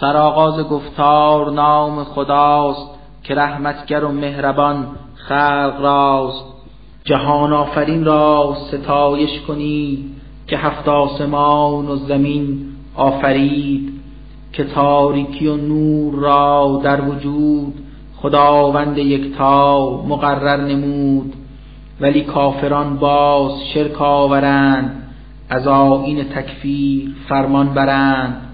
سرآغاز گفتار نام خداست که رحمتگر و مهربان خلق راست. جهان آفرین را ستایش کنید که هفت آسمان و زمین آفرید. که تاریکی و نور را در وجود خداوند یکتا مقرر نمود. ولی کافران باز شرک آورند از آیین تکفیر فرمان برند.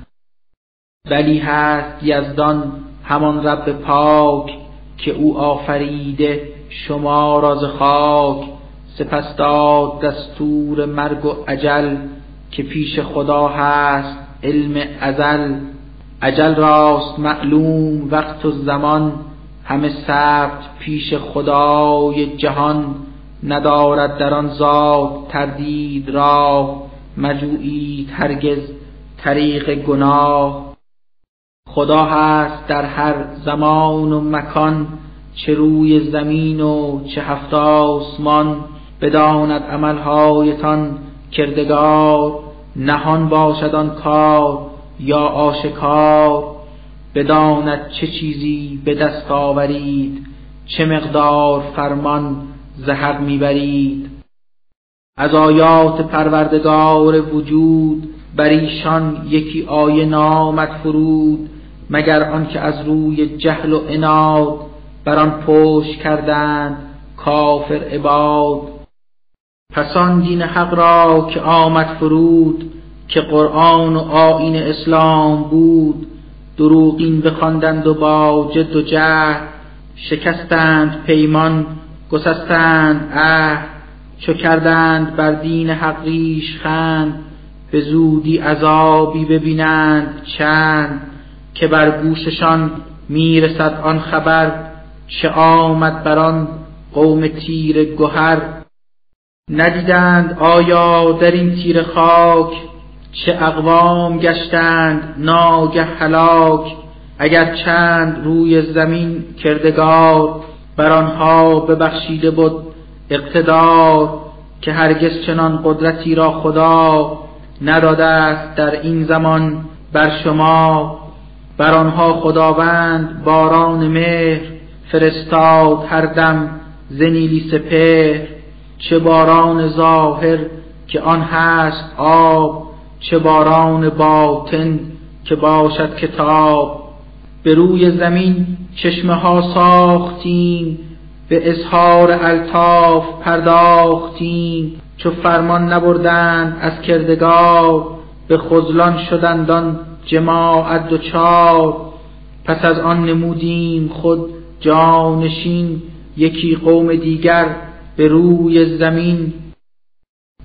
ولی هست یزدان همان رب پاک که او آفریده شما راز خاک. سپس داد دستور مرگ و عجل که پیش خدا هست علم ازل. عجل راست معلوم وقت و زمان همه ثبت پیش خدای جهان. ندارد در آن ذات تردید را مجوعید هرگز طریق گناه. خدا هست در هر زمان و مکان چه روی زمین و چه هفت آسمان بداند عملهایتان کردگار نهان باشد آن کار یا آشکار بداند چه چیزی به دست آورید چه مقدار فرمان زهر می‌برید. از آیات پروردگار وجود بر ایشان یکی آیه نامد فرود مگر آنکه از روی جهل و عناد بر آن پشت کردند کافر عباد. پس آن دین حق را که آمد فرود که قرآن و آیین اسلام بود دروغین بخواندند و با جد و جهد شکستند پیمان گسستند اه چو کردند بر دین حق ریش خند به زودی عذابی ببینند چند. که بر گوششان می‌رسد آن خبر چه آمد بر آن قوم تیر گهر. ندیدند آیا در این تیر خاک چه اقوام گشتند ناگه هلاک اگر چند روی زمین کردگار بر آنها ببخشیده بود اقتدار که هرگز چنان قدرتی را خدا نداده است در این زمان بر شما. بر آنها خداوند باران مهر فرستاد هر دم زنیلی سپهر چه باران ظاهر که آن هست آب چه باران باطن که باشد کتاب. به روی زمین چشمه ها ساختیم به اظهار الطاف پرداختیم. چو فرمان نبردند از کردگار به خزلان شدند آن جماعت دچار پس از آن نمودیم خود جانشین یکی قوم دیگر به روی زمین.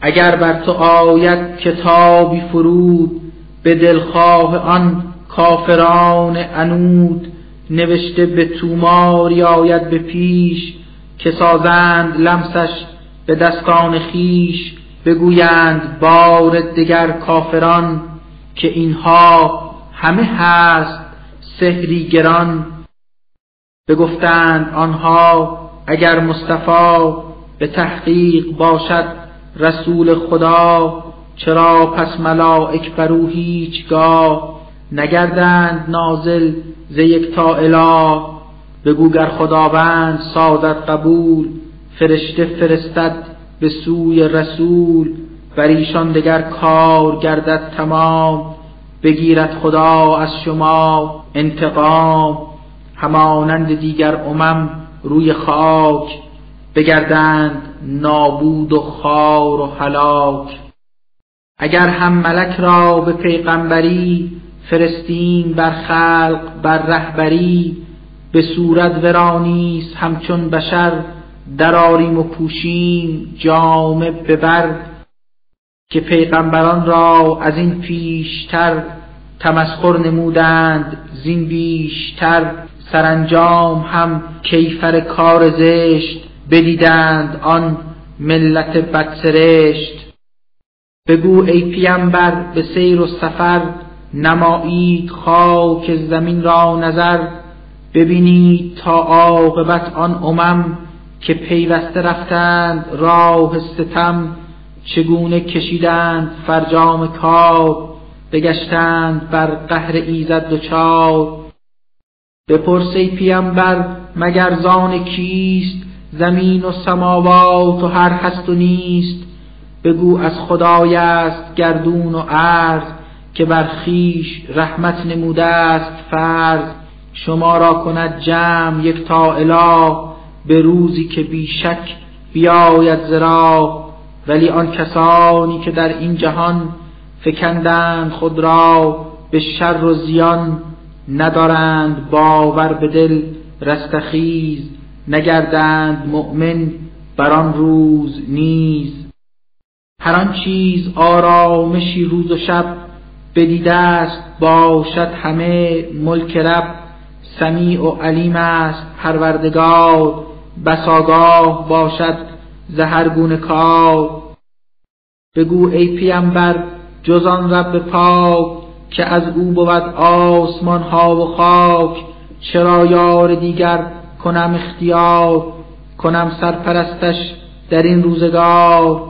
اگر بر تو آید کتابی فرود به دلخواه آن کافران انود نوشته به توماری آید به پیش که سازند لمسش به دستان خیش بگویند بار دگر کافران. که اینها همه هست سحری گران. بگفتند آنها اگر مصطفی به تحقیق باشد رسول خدا چرا پس ملائک بر او هیچگاه نگردند نازل ز تا اله؟ بگو گر خداوند سازد قبول فرشته فرستد به سوی رسول. بر ایشان دگر کار گردد تمام بگیرد خدا از شما انتقام. همانند دیگر امم روی خاک بگردند نابود و خار و هلاک. اگر هم ملک را به پیغمبری فرستیم بر خلق بر رهبری به صورت ورانیست همچون بشر دراریم و پوشیم جامه ببر که پیغمبران را از این پیشتر تمسخر نمودند زین بیشتر سرانجام هم کیفر کار زشت بدیدند آن ملت بدسرشت. بگو ای پیامبر به سیر و سفر نمایید خاک زمین را نظر ببینید تا عاقبت آن امم که پیوسته رفتند راه ستم. چگونه کشیدند فرجام کار بگشتند بر قهر ایزد دچار بپرس ای پیمبر مگر زان کیست؟ زمین و سماوات و هر هست و نیست. بگو از خدای است گردون و عرض که بر خیش رحمت نموده است فرض. شما را کند جمع یک تا اله به روزی که بیشک بیاید زرا ولی آن کسانی که در این جهان فکندند خود را به شر و زیان ندارند باور به دل رستخیز نگردند مؤمن بر آن روز نیز. هر آن چیز آرامشی روز و شب بدیده است باشد همه ملک رب. سمیع و علیم است پروردگار بساگاه باشد زهر گونه کار بگو ای پیمبر جز آن رب پاک که از او بود آسمان ها و خاک. چرا یار دیگر کنم اختیار؟ کنم سرپرستش در این روزگار.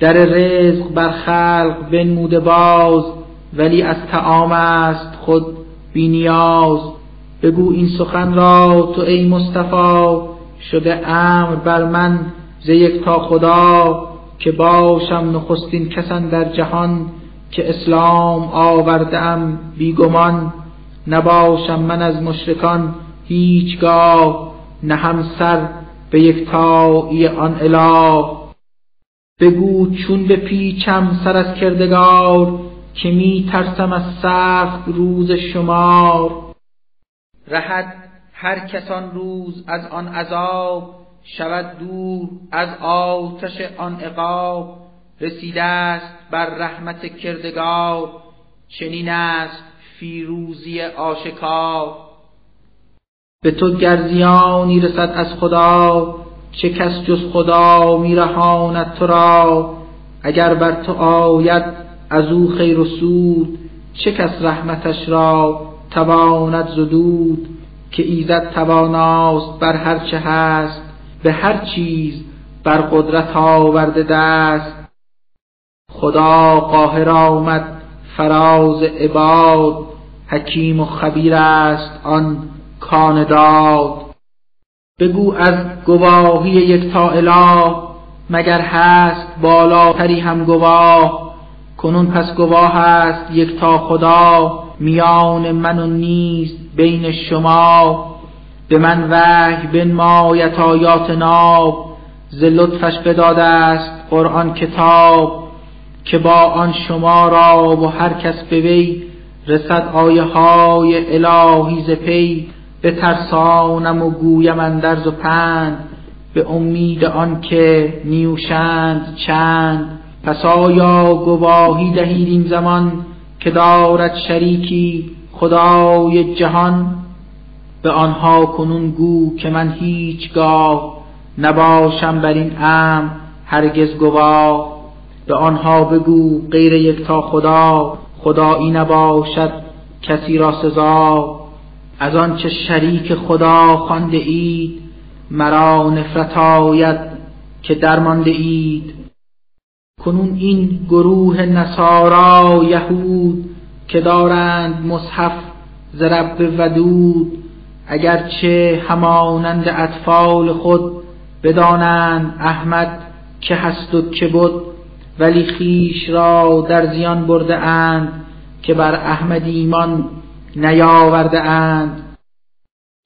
در رزق بر خلق بنموده باز ولی از تعام است خود بینیاز بگو این سخن را تو ای مصطفی شده امر بر من ز یک تا خدا که باشم نخستین کسان در جهان که اسلام آورده ام بیگمان. نباشم من از مشرکان هیچگاه نه هم سر به یک تایی آن اله. بگو چون به پیچم سر از کردگار که می ترسم از سخت روز شمار. رهد هر کسان روز از آن عذاب شود دور از آتش آن عقاب رسیده است بر رحمت کردگار چنین است فیروزی آشکار. به تو گرزیانی رسد از خدا چه کس جز خدا میرهاند تو را؟ اگر بر تو آید از او خیر و سود چه کس رحمتش را تواند زدود؟ که ایزد تواناست بر هر چه هست به هر چیز بر قدرت آورده دست. خدا قاهر آمد فراز عباد. حکیم و خبیر است آن کان داد. بگو از گواهی یک تا اله مگر هست بالاتری هم گواه. کنون پس گواه است یک تا خدا میان من و نیست بین شما. به من وحی بنمایت آیات ناب ز لطفش بداده است قرآن کتاب که با آن شما را و هر کس به وی رسد آیه های الهی ز پی. بترسانم و گویم اندرز و پند به امید آن که نیوشند چند. پس آیا گواهی دهید این زمان که دارد شریکی خدای جهان؟ به آنها کنون گو که من هیچگاه نباشم بر این ام هرگز گواه. به آنها بگو غیر یکتا خدا خدایی نباشد کسی را سزا. از آنچه شریک خدا خوانده اید مرا نفرت آید که درمانده اید. کنون این گروه نصارا یهود که دارند مصحف ز رب ودود اگرچه همانند اطفال خود بدانند احمد که هست و که بود ولی خیش را در زیان برده اند که بر احمد ایمان نیاورده اند.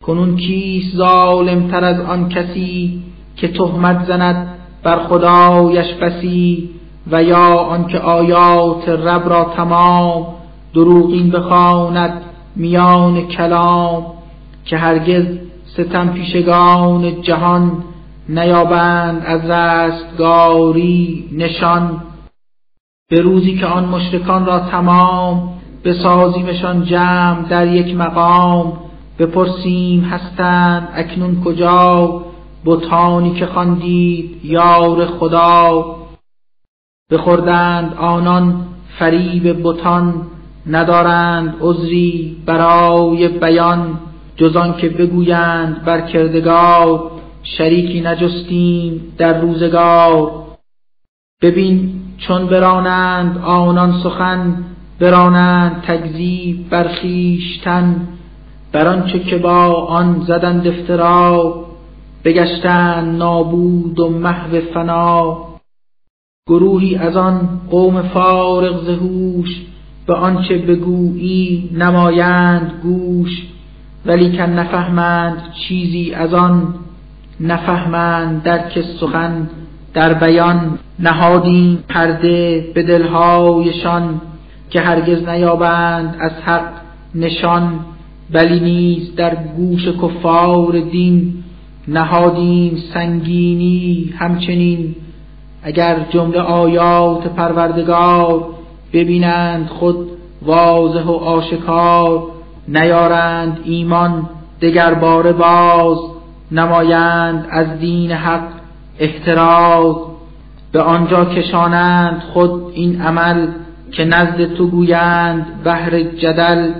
کنون کیست ظالم تر از آن کسی که تهمت زند بر خدایش بسی و یا آنکه آیات رب را تمام دروغین بخواند میان کلام؟ که هرگز ستم پیشگان جهان نیابند از رستگاری نشان. به روزی که آن مشرکان را تمام بسازیمشان جمع در یک مقام بپرسیم هستند اکنون کجا؟ بتانی که خواندید یار خدا. بخوردند آنان فریب بتان ندارند عذری برای بیان. جز که بگویند بر کردگار شریکی نجستیم در روزگار. ببین چون برانند آنان سخن برانند تکذیب بر خویشتن. بر آنچه که با آن زدند افترا بگشتند نابود و محو فنا. گروهی از آن قوم فارغ زهوش به آنچه بگویی نمایند گوش. ولیکن نفهمند چیزی از آن نفهمند درک سخن در بیان نهادیم پرده به دلهایشان که هرگز نیابند از حق نشان بلی نیز در گوش کفار دین نهادیم سنگینی همچنین. اگر جمله آیات پروردگار ببینند خود واضح و آشکار نیارند ایمان دگر باره باز نمایند از دین حق احتراز. به آنجا کشانند خود این عمل که نزد تو گویند بهر جدل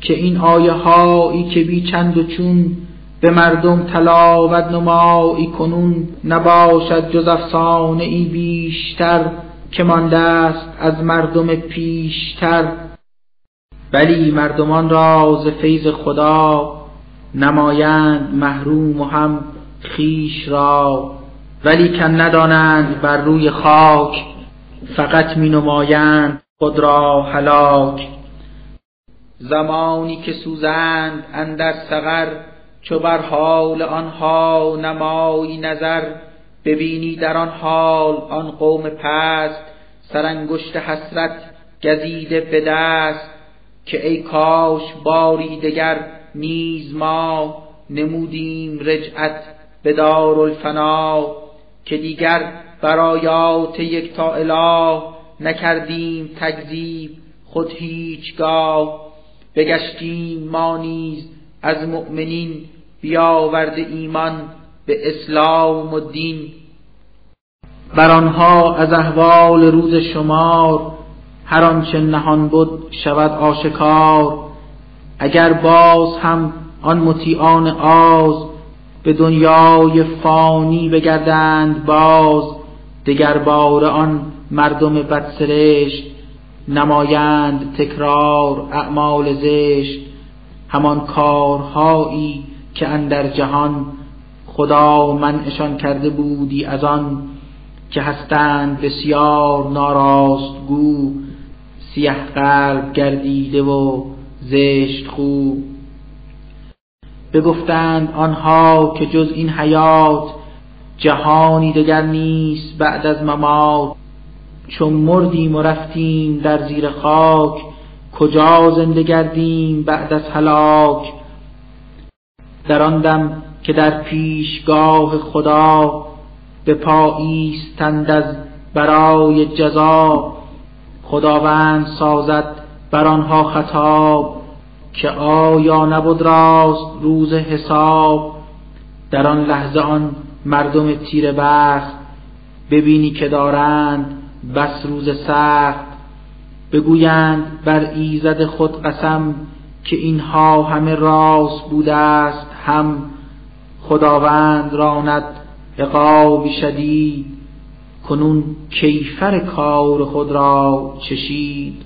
که این آیه هایی که بی چند و چون به مردم تلاوت نمایی کنون نباشد جز افسانه ای بیشتر که مانده است از مردم پیشتر. بلی مردمان را ز فیض خدا نمایند محروم و هم خیش را. ولی کن ندانند بر روی خاک فقط می نمایند خود را هلاک. زمانی که سوزند اندر سغر چو بر حال آنها نمایی نظر ببینی در آن حال آن قوم پست سرانگشت حسرت گزیده به دست. که ای کاش باری دگر نیز ما نمودیم رجعت به دارالفنا که دیگر برایات یکتا اله نکردیم تکذیب خود هیچگاه بگشتیم ما نیز از مؤمنین بیاورد ایمان به اسلام و دین. بر آنها از احوال روز شمار هر آنچه نهان بود شود آشکار اگر باز هم آن مطیعان آز به دنیای فانی بگردند باز دگر بار آن مردم بدسرشت نمایند تکرار اعمال زشت. همان کارهایی که اندر جهان خدا منعشان کرده بودی از آن که هستند بسیار ناراست گو. سیه قلب گردیده و زشت خوب. بگفتند آنها که جز این حیات جهانی دگر نیست بعد از ممات. چون مردیم و رفتیم در زیر خاک کجا زنده گردیم بعد از هلاک؟ در آن دم که در پیشگاه خدا به پا ایستند از برای جزا. خداوند سازد بر آنها خطاب که آیا نبود راست روز حساب؟ در آن لحظه آن مردم تیر بخت ببینی که دارند بس روز سخت. بگویند بر ایزد خود قسم که اینها همه راست بوده است هم خداوند راند عقابی شدید. کنون کیفر کار خود را چشید.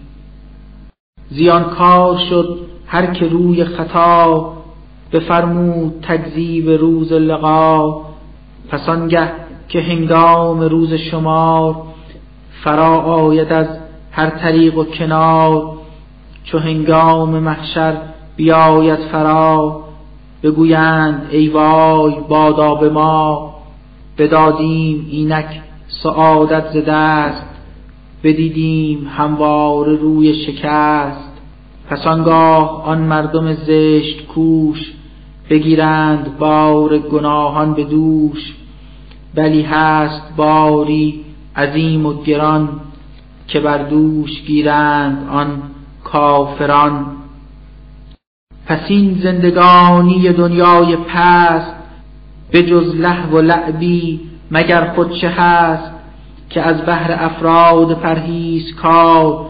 زیان کار شد هر که روی خطا بفرمود تکذیب روز لقا. پس آنگه که هنگام روز شمار فرا آید از هر طریق و کنار چو هنگام محشر بیاید فرا بگویند ای وای بادا به ما. بدادیم اینک سعادت ز دست بدیدیم هموار روی شکست. پس آنگاه آن مردم زشت کوش بگیرند بار گناهان به دوش. بلی هست باری عظیم و گران که بر دوش گیرند آن کافران. پس این زندگانی دنیای پست به جز لحو و لعبی مگر خود چه هست که از بهر افراد پرهیز کار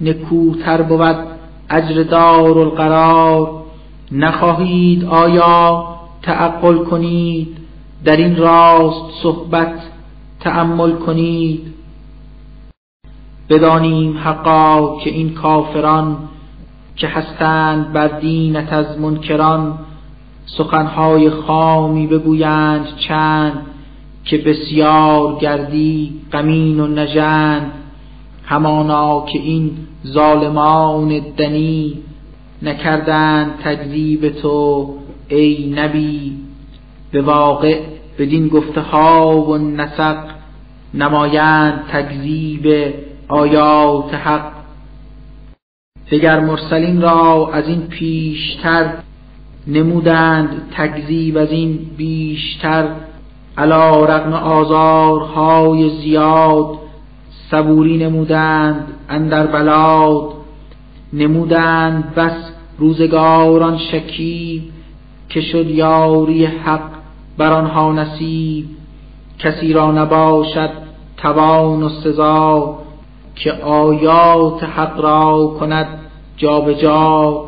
نکوتر بود اجر دار القرار نخواهید آیا تعقل کنید؟ در این راست صحبت تأمل کنید. بدانیم حقا که این کافران که هستند بر دینت از منکران سخنهای خامی بگویند چند؟ که بسیار گردی غمین و نژند. همانا که این ظالمان دنی نکردند تکذیب تو ای نبی. به واقع بدین گفته ها و نسق نمایند تکذیب آیات حق. دگر مرسلین را از این پیشتر نمودند تکذیب از این بیشتر. علا رغم آزارهای زیاد صبوری نمودند اندر بلاد. نمودند بس روزگاران شکیب که شد یاری حق بر آنها نصیب. کسی را نباشد توان و سزا که آیات حق را کند جابجا جا.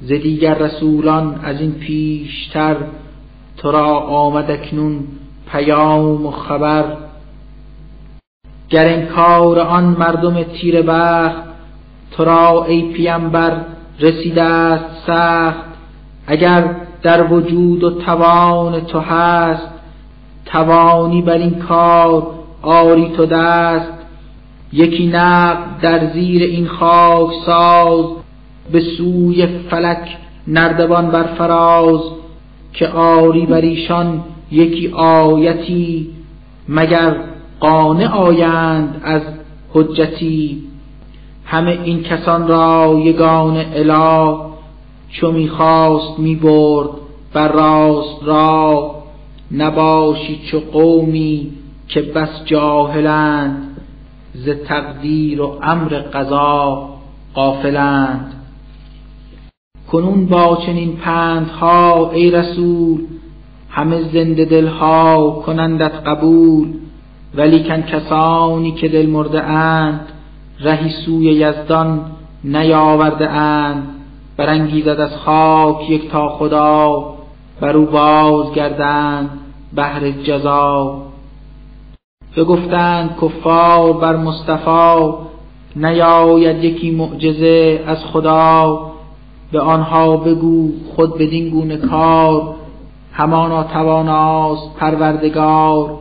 ز دیگر رسولان از این پیشتر تو را آمد اکنون پیام و خبر. گر انکار آن مردم تیر بخت تو را ای پیمبر رسیده است سخت. اگر در وجود و توان تو هست توانی بر این کار آری تو دست. یکی نقد در زیر این خاک ساز به سوی فلک نردبان بر فراز که آری بر ایشان یکی آیتی مگر قانع آیند از حجتی؟ همه این کسان را یگان اله چو می‌خواست می‌برد بر راست را نباشی چو قومی که بس جاهلند ز تقدیر و امر قضا غافلند. کنون با چنین پندها ای رسول همه زنده دلها کنندت قبول ولیکن کسانی که دل مرده اند رهی سوی یزدان نیاورده اند. برانگیزد از خاک یک تا خدا بر او باز گردند بهر جزا. بگفتند کفار بر مصطفی نیاید یکی معجزه از خدا. به آنها بگو خود بدین گونه کار همانا تواناست پروردگار.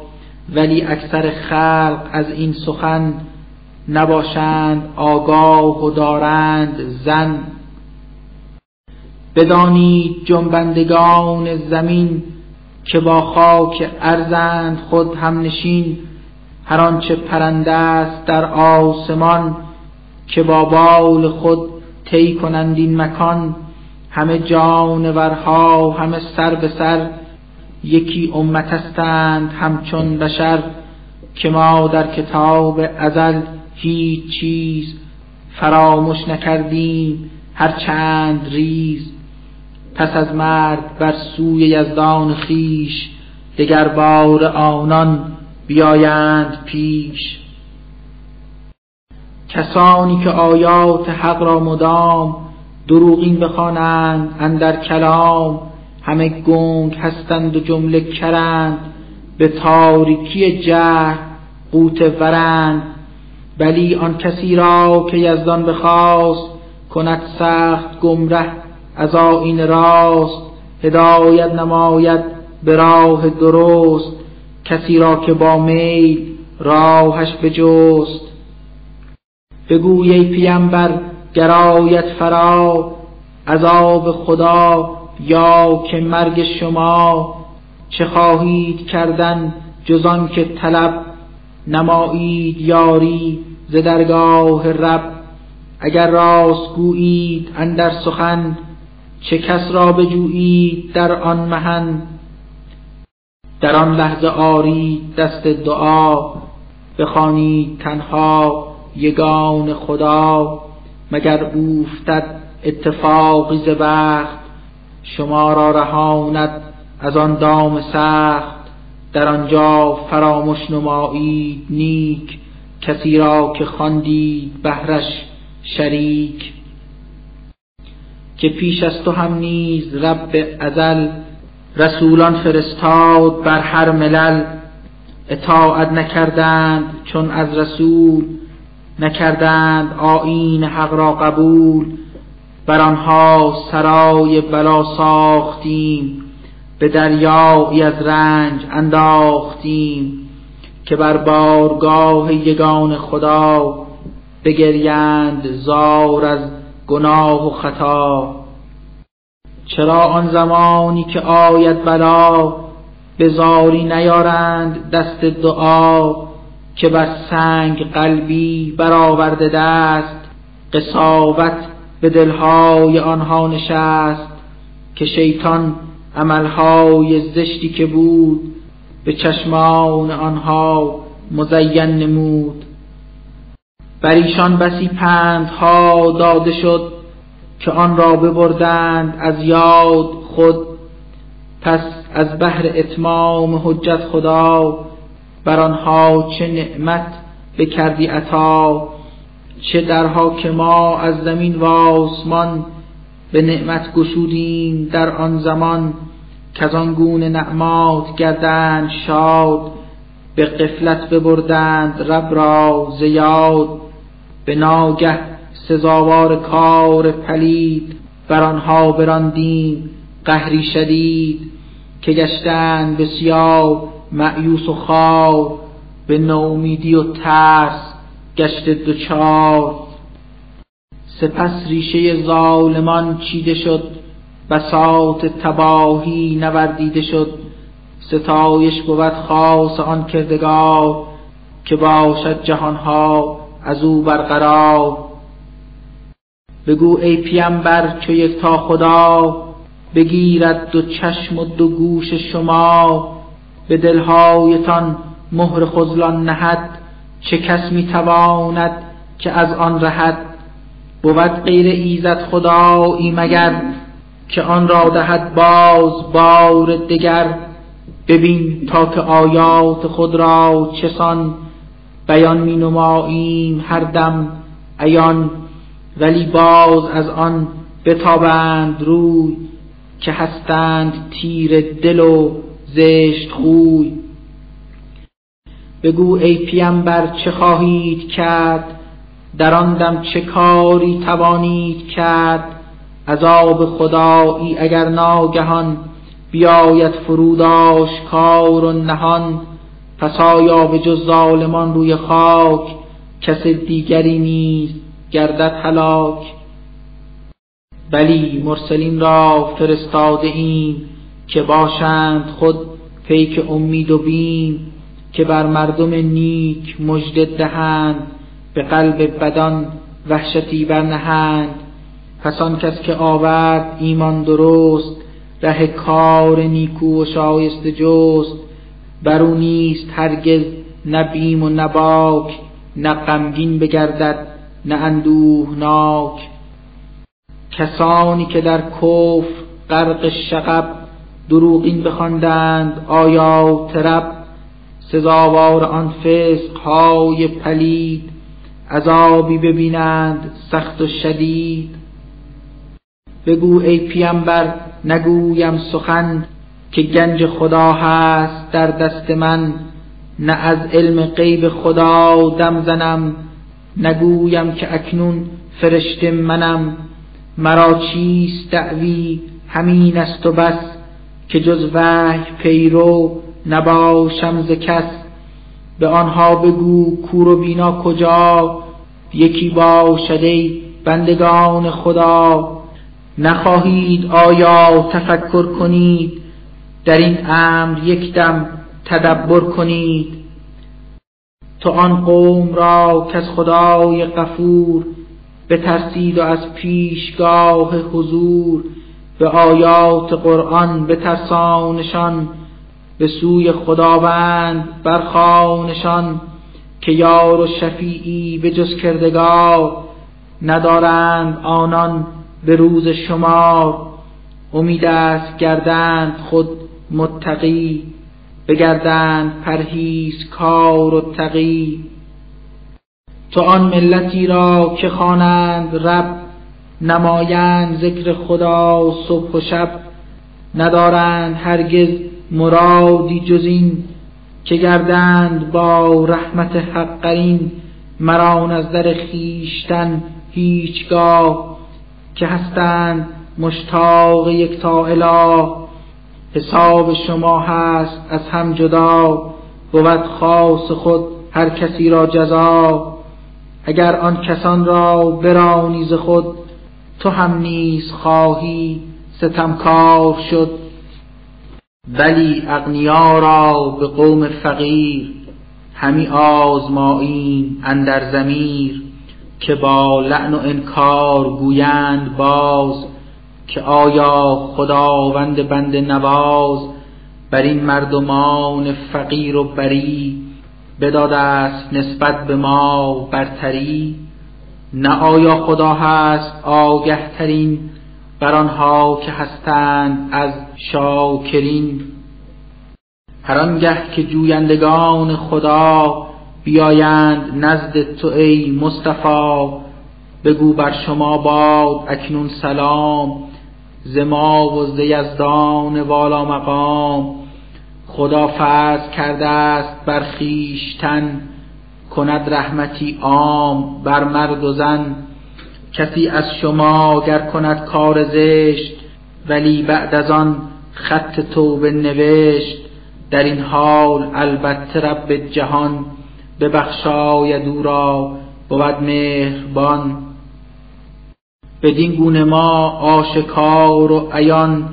ولی اکثر خلق از این سخن نباشند آگاه و دارند زن. بدانید جنبندگان زمین که با خاک ارزند خود هم نشین هر آنچه پرنده است در آسمان که با بال خود طی کنند این مکان. همه جانورها همه سر به سر یکی امت هستند همچون بشر که ما در کتاب ازل هیچ چیز فراموش نکردیم هر چند ریز. پس از مرد بر سوی یزدان خیش دگر بار آنان بیایند پیش. کسانی که آیات حق را مدام دروغین بخوانند اندر کلام. همه گنگ هستند و جمله کرند. به تاریکی جهل قوت ورند. بلی آن کسی را که یزدان بخواست کند سخت گمره از این راست. هدایت نماید به راه درست. کسی را که با میل راهش بجست. بگوی ای پیمبر گرایت فرا عذاب خدا یا که مرگ شما چه خواهید کردن جزان که طلب؟ نمایید یاری ز درگاه رب. اگر راست گویید اندر سخن چه کس را بجویید در آن مهن؟ در آن لحظه آری دست دعا بخوانید تنها یگان خدا. مگر اوفتد اتفاقی ز بخت شما را رهاند از آن دام سخت. در آنجا فراموش نمایید نیک کسی را که خواندید بهرش شریک. که پیش از تو هم نیز رب ازل رسولان فرستاد بر هر ملل. اطاعت نکردند چون از رسول نکردند آیین حق را قبول. بر آنها سرای بلا ساختیم. به دریایی از رنج انداختیم. که بر بارگاه یگان خدا بگریند زار از گناه و خطا. چرا آن زمانی که آید بلا به زاری نیارند دست دعا؟ که بر سنگ قلبی برآورده دست قصاوت به دلهای آنها نشست که شیطان عملهای زشتی که بود به چشمان آنها مزین نمود. بر ایشان بسی پندها داده شد که آن را ببردند از یاد خود پس از بحر اتمام حجت خدا بر آنها چه نعمت بکردی عطا چه درها که ما از زمین و آسمان به نعمت گشودیم در آن زمان که آن گونه نعمات گردند شاد به قفلت ببردند رب را زیاد به ناگه سزاوار کار پلید بر آنها براندیم قهری شدید که گشتند بسیار معیوس و خار به نومیدی و ترس گشت دوچار. سپس ریشه ظالمان چیده شد بساط تباهی نوردیده شد. ستایش بود خاص آن کردگار که باشد جهانها از او برقرار. بگو ای پیامبر چو یک تا خدا بگیرد دو چشم و دو گوش شما. به دلهایتان مهر خزلان نهد چه کس می‌تواند که از آن رهد؟ بود غیر ایزد خدایی مگر که آن را دهد باز بار دگر؟ ببین تا که آیات خود را چسان بیان می نماییم هر دم ایان ولی باز از آن بتابند روی که هستند تیر دل و زشت خوی. بگو ای پیامبر چه خواهید کرد؟ در آن دم چه کاری توانید کرد؟ عذاب خدایی اگر ناگهان بیاید فرود کار و نهان پس آیا به جز ظالمان روی خاک کس دیگری نیست گردد هلاک؟ بلی مرسلین را فرستاده ایم. که باشند خود پیک امید و بیم که بر مردم نیک مژده دهند به قلب بدان وحشتی برنهند. پس کس که آورد ایمان درست ره کار نیکو و شایسته جست. بر او نیست هرگز نه بیم و نباک نه غمگین بگردد نه اندوهناک. کسانی که در کفر غرق شقب دروغین بخواندند آیا ترب سزاوار آن فسق های پلید عذابی ببینند سخت و شدید. بگو ای پیامبر نگویم سخن که گنج خدا هست در دست من نه از علم غیب خدا دم زنم نگویم که اکنون فرشته منم. مرا چیست دعوی؟ همین است و بس. که جز وحی پیرو نباشم ز کس. به آنها بگو کور و بینا کجا. یکی باشد ای بندگان خدا. نخواهید آیا تفکر کنید؟ در این امر یک دم تدبر کنید. تو آن قوم را که از خدای غفور بترسید و از پیشگاه حضور به آیات قرآن بترسانشان به سوی خداوند برخانشان که یار و شفیعی به جز کردگار ندارند آنان به روز شمار امید است گردند خود متقی بگردند پرهیز کار و تقی. تو آن ملتی را که خوانند رب نمایند ذکر خدا صبح و شب. ندارند هرگز مرادی جز این که گردند با رحمت حق قرین مران از در خیشتن هیچگاه که هستند مشتاق یک تا اله. حساب شما هست از هم جدا. بود خاص خود هر کسی را جزا. اگر آن کسان را برانی ز خود تو هم نیز خواهی ستمکار شد. ولی اغنیا را به قوم فقیر همی آزماییم اندر زمیر که با لعن و انکار گویند باز که آیا خداوند بند نواز بر این مردمان فقیر و بری بداده است نسبت به ما برتری؟ نه آیا خدا هست آگه ترین بر آنها که هستند از شاکرین؟ هر آنگه که جویندگان خدا بیایند نزد تو ای مصطفی بگو بر شما باد اکنون سلام ز ما و ز یزدان والا مقام. خدا فرض کرده است بر خویشتن کند رحمتی عام بر مرد و زن. کسی از شما گر کند کار زشت ولی بعد از آن خط توبه نوشت در این حال البته رب جهان ببخشاید او را بود مهربان. بدین گونه ما آشکار و عیان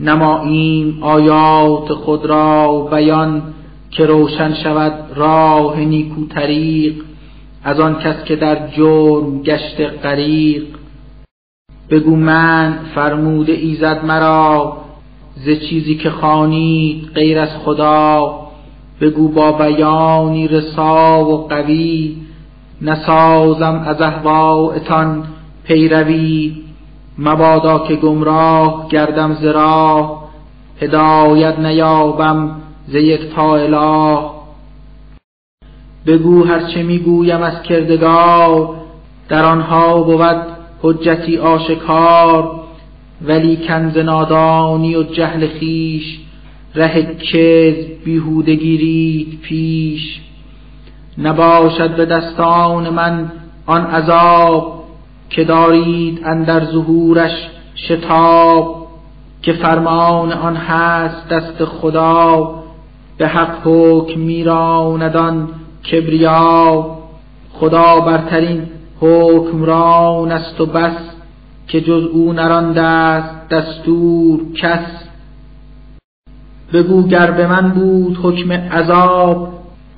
نماییم آیات خود را بیان. که روشن شود راه نیکو طریق از آن کس که در جرم گشت غریق. بگو من فرموده ایزد مرا ز چیزی که خانید غیر از خدا. بگو با بیانی رسا و قوی نسازم از احوایتان پیروی. مبادا که گمراه گردم ز راه هدایت نیابم ز یک تا اله بگو هرچه می‌گویم از کردگار در آنها بود حجتی آشکار. ولی کنز نادانی و جهل خیش ره کذب بیهوده گیرید پیش. نباشد به دستان من آن عذاب که دارید اندر ظهورش شتاب که فرمان آن هست دست خدا. به حق حکم میراندان کبریا. خدا برترین حکمران است و بس که جز او نرانده است دستور کس. بگو گر به من بود حکم عذاب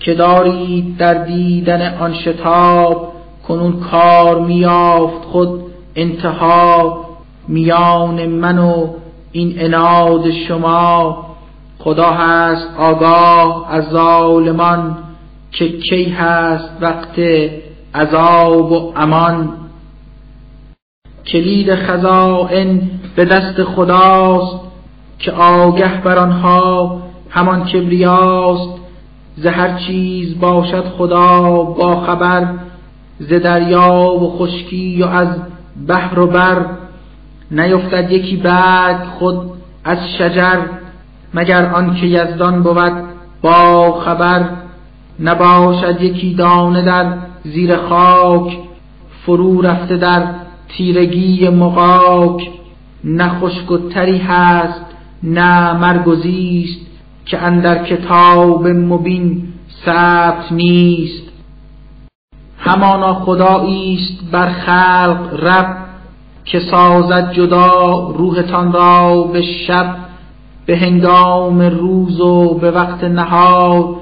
که دارید در دیدن آن شتاب کنون کار میافت خود انتها. میان من و این اناد شما خدا هست آگاه از ظالمان که کی هست وقت عذاب و امان. کلید خزائن به دست خداست که آگه بر آنها همان کبریاست. ز هر چیز باشد خدا با خبر ز دریا و خشکی و از بحر و بر. نیفتد یکی بعد خود از شجر. مگر آنکه یزدان بود با خبر نباشد یکی دانه در زیر خاک فرو رفته در تیرگی مقاک نه خشک و تری هست نه مرگ و زیست که اندر کتاب مبین ثبت نیست. همانا خدایی است بر خلق رب که سازد جدا روحتان را به شب. به هنگام روز و به وقت نهار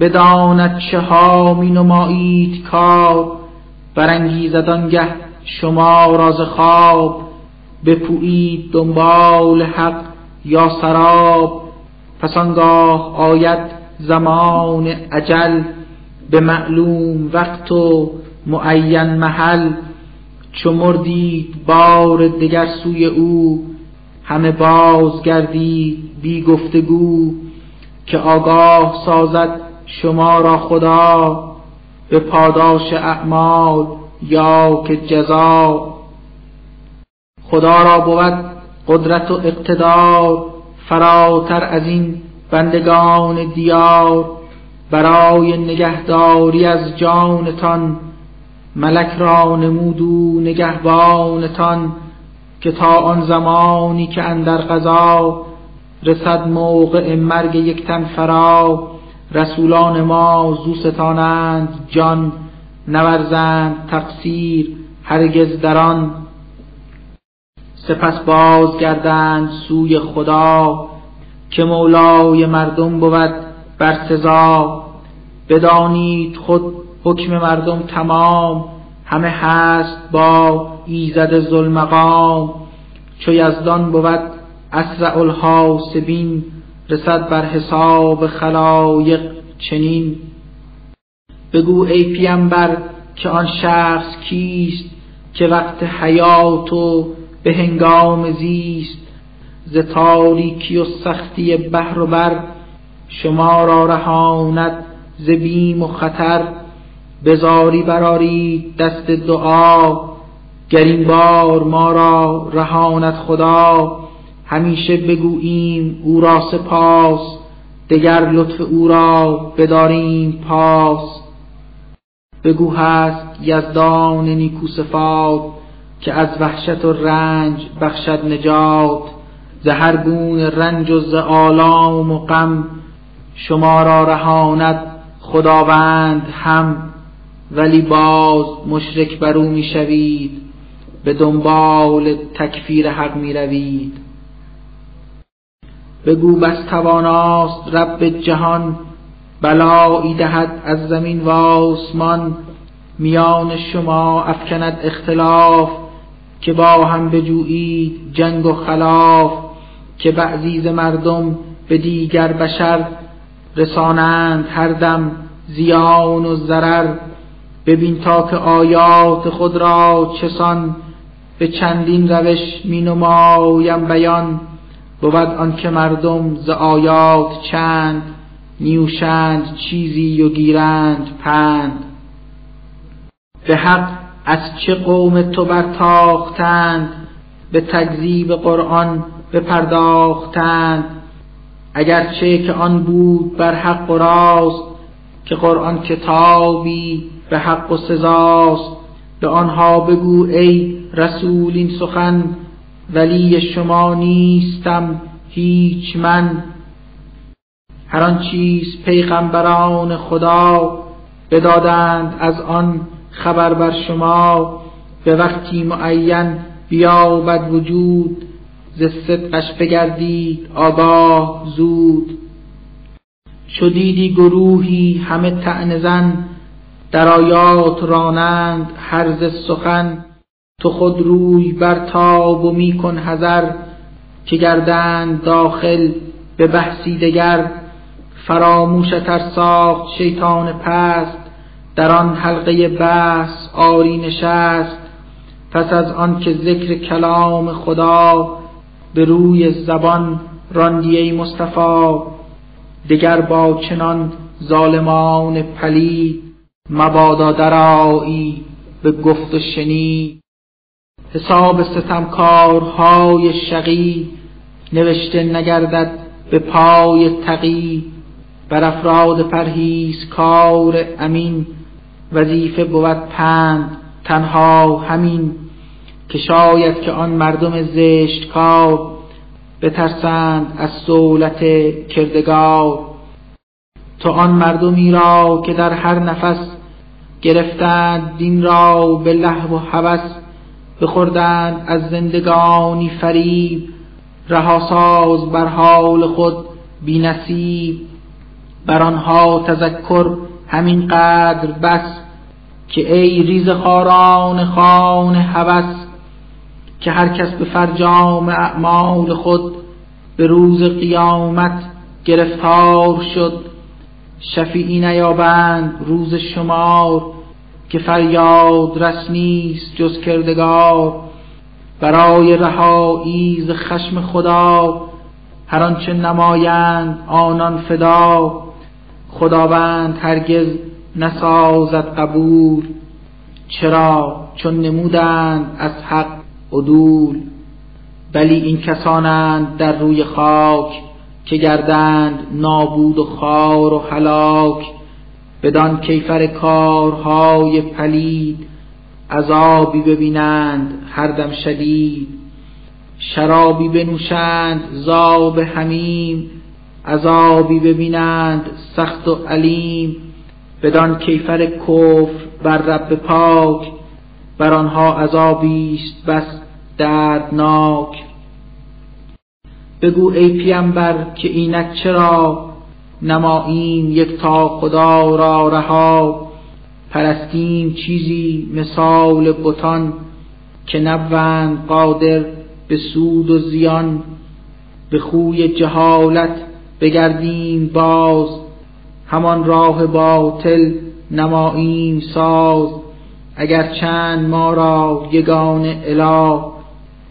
بداند چه ها می نمایید کار. برانگیزد آنگه شما راز خواب بپویید دنبال حق یا سراب. پس آنگاه آید زمان عجل به معلوم وقت و معین محل. چو مردید بار دگر سوی او همه باز گردید بی گفتگو که آگاه سازد شما را خدا به پاداش اعمال یا که جزا. خدا را بود قدرت و اقتدار فراتر از این بندگان دیار. برای نگهداری از جانتان ملک را نمودو نگهبانتان. که تا آن زمانی که اندر قضا رسد موقع مرگ یک تن فرا رسولان ما زوستانند جان نورزند تقصیر هرگز در آن. سپس بازگردند سوی خدا که مولای مردم بود بر سزا. بدانید خود حکم مردم تمام همه هست با ایزد ظلمقام چو یزدان بود اسرع الحاسبین رسد بر حساب خلایق چنین. بگو ای پیمبر که آن شخص کیست که وقت حیات و به هنگام زیست؟ ز تاریکی و سختی بحر و بر شما را رهاند ز بیم و خطر. بزاری برارید دست دعا گر این بار ما را رهاند خدا. همیشه بگوییم او را سپاس دگر لطف او را بداریم پاس. بگو هست یزدان نیکو صفات که از وحشت و رنج بخشد نجات. ز هر گونه رنج و ز آلام و غم شما را رهاند خداوند هم. ولی باز مشرک بر او می‌شوید به دنبال تکفیر حق می روید. بگو بس تواناست رب جهان بلایی دهد از زمین و آسمان. میان شما افکند اختلاف که با هم بجویید جنگ و خلاف. که بعضی ز مردم به دیگر بشر رسانند هر دم زیان و ضرر. ببین تا که آیات خود را چسان به چندین روش می نمایم بیان. بود آن که مردم ز آیات چند نیوشند چیزی و گیرند پند. به حق از چه قوم تو برتاختند؟ به تکذیب قرآن بپرداختند. اگرچه که آن بود بر حق و راست که قرآن کتابی به حق و سزاست. به آنها بگو ای رسول این سخن ولی شما نیستم هیچ من. هر آن چیز پیغمبران خدا بدادند از آن خبر بر شما به وقتی معین بیابد وجود ز صدقش بگردید آگاه زود. شدیدی گروهی همه تن زن در آیات رانند هرز سخن تو خود روی برتاب و میکن حذر که گردند داخل به بحثی دگر. فراموشتر ساخت شیطان پست در آن حلقه بحث آری نشست. پس از آن که ذکر کلام خدا به روی زبان راندی مصطفی دگر با چنان ظالمان پلید. مبادا درایی به گفت و شنید حساب ستمکارهای شقی نوشته نگردد به پای تقی. بر افراد پرهیز کار امین وظیفه بود پند تنها همین که شاید که آن مردم زشت کار بترسند از سولت کردگار. تو آن مردمی را که در هر نفس گرفتند دین را به لحو و هوس بخوردند از زندگانی فریب رهاساز بر حال خود بی نصیب بر آنها تذکر همین قدر بس که ای ریز خاران خان هوس که هر کس به فرجام اعمال خود به روز قیامت گرفتار شد. شفیعی نیابند روز شمار که فریاد رس نیست جز کردگار. برای رهایی ز خشم خدا هر آنچه نمایند آنان فدا. خداوند هرگز نسازد قبول. چرا؟ چون نمودند از حق عدول. بلی این کسانند در روی خاک. که گردند نابود و خار و هلاک بدان کیفر کارهای پلید عذابی ببینند هر دم شدید. شرابی بنوشند زاب حمیم عذابی ببینند سخت و علیم. بدان کیفر کفر بر رب پاک بر آنها عذابی است بس دردناک. بگو ای پیامبر که اینک چرا نماییم یک تا خدا را رها؟ پرستیم چیزی مثال بتان که نبوند قادر به سود و زیان. به خوی جهالت بگردیم باز همان راه باطل نماییم ساز. اگر چند ما را یگان اله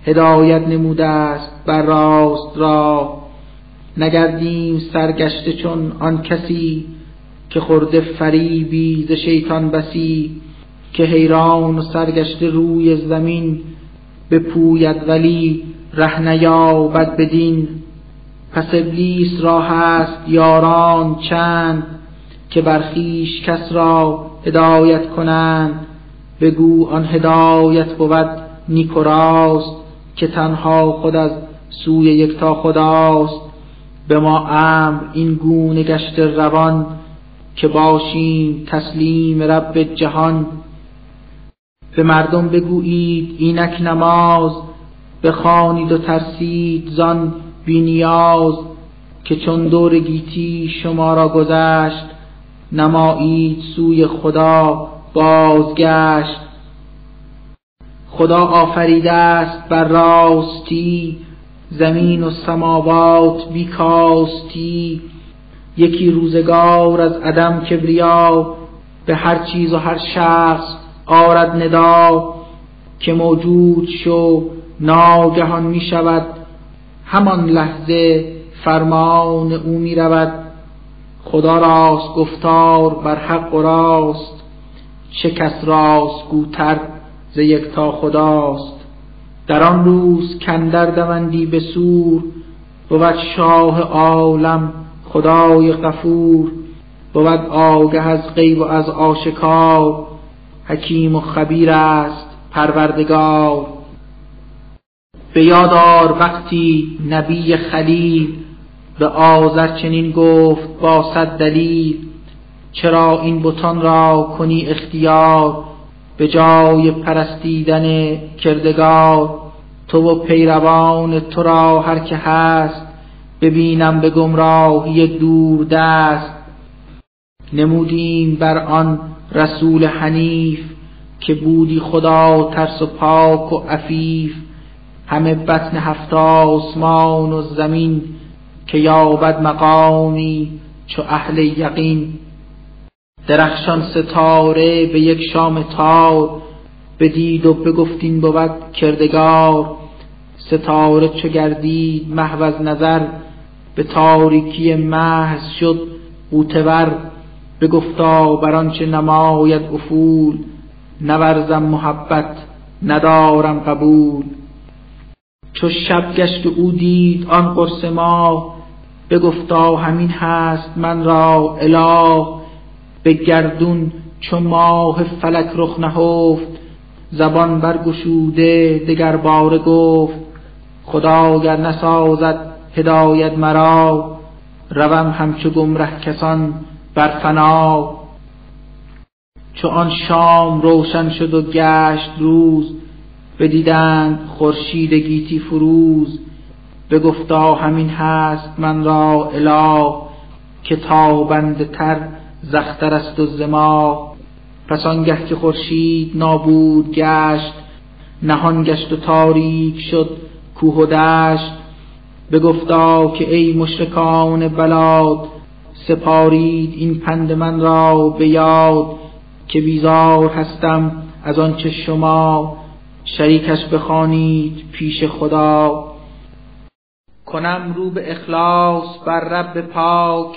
هدایت نموده است بر راست را نگردیم سرگشته چون آن کسی که خورده فریبی ز شیطان بسی که حیران و سرگشته روی زمین بپوید ولی ره نیابد بدین. پس ابلیس را هست یاران چند که برخیش کس را هدایت کنند. بگو آن هدایت بود نیک که تنها خود از سوی یکتا خداست. به ما امر این گونه گشت روان که باشیم تسلیم رب جهان. به مردم بگویید اینک نماز بخوانید و ترسید زان بینیاز که چون دور گیتی شما را گذشت نمایید سوی خدا بازگشت. خدا آفریده است بر راستی زمین و سماوات بیکاستی یکی روزگار از عدم کبریا به هر چیز و هر شخص آرد ندا که موجود شو ناگهان می شود. همان لحظه فرمان او می رود. خدا راست گفتار بر حق و راست چه کس راست گوتر ز تا خداست. در آن روز کندر دوندی به سور بود شاه عالم خدای غفور. بود آگه از غیب و از آشکار حکیم و خبیر است پروردگار. به یادار وقتی نبی خلیل به آذر چنین گفت با صد دلیل چرا این بتان را کنی اختیار؟ به جای پرستیدن کردگار تو و پیروان تو را هر که هست ببینم به گمراهی دور دست. نمودیم بر آن رسول حنیف که بودی خدا ترس و پاک و عفیف. همه بطن هفت آسمان و زمین که یابد مقامی چو اهل یقین. درخشان ستاره به یک شام تار بدید و بگفتین بود کردگار. ستاره چو گردید محو از نظر به تاریکی محض شد قوتور بگفتا بر آنچه نماید افول نورزم محبت ندارم قبول. چو شب گشت او دید آن قرص ما بگفتا همین هست من را اله. به گردون چو ماه فلک رخ نهفت زبان برگشوده دگر باره گفت خدا گر نسازد هدایت مرا روم همچو گمره کسان بر فنا. چو آن شام روشن شد و گشت روز بدیدند خورشید گیتی فروز بگفتا همین هست من را اله که تابنده تر زختر است و زما پس آنگه که خورشید نابود گشت نهان گشت و تاریک شد کوه و دشت. بگفتا که ای مشرکان بلاد سپارید این پند من را به یاد که بیزار هستم از آنچه شما شریکش بخوانید پیش خدا. کنم رو به اخلاص بر رب پاک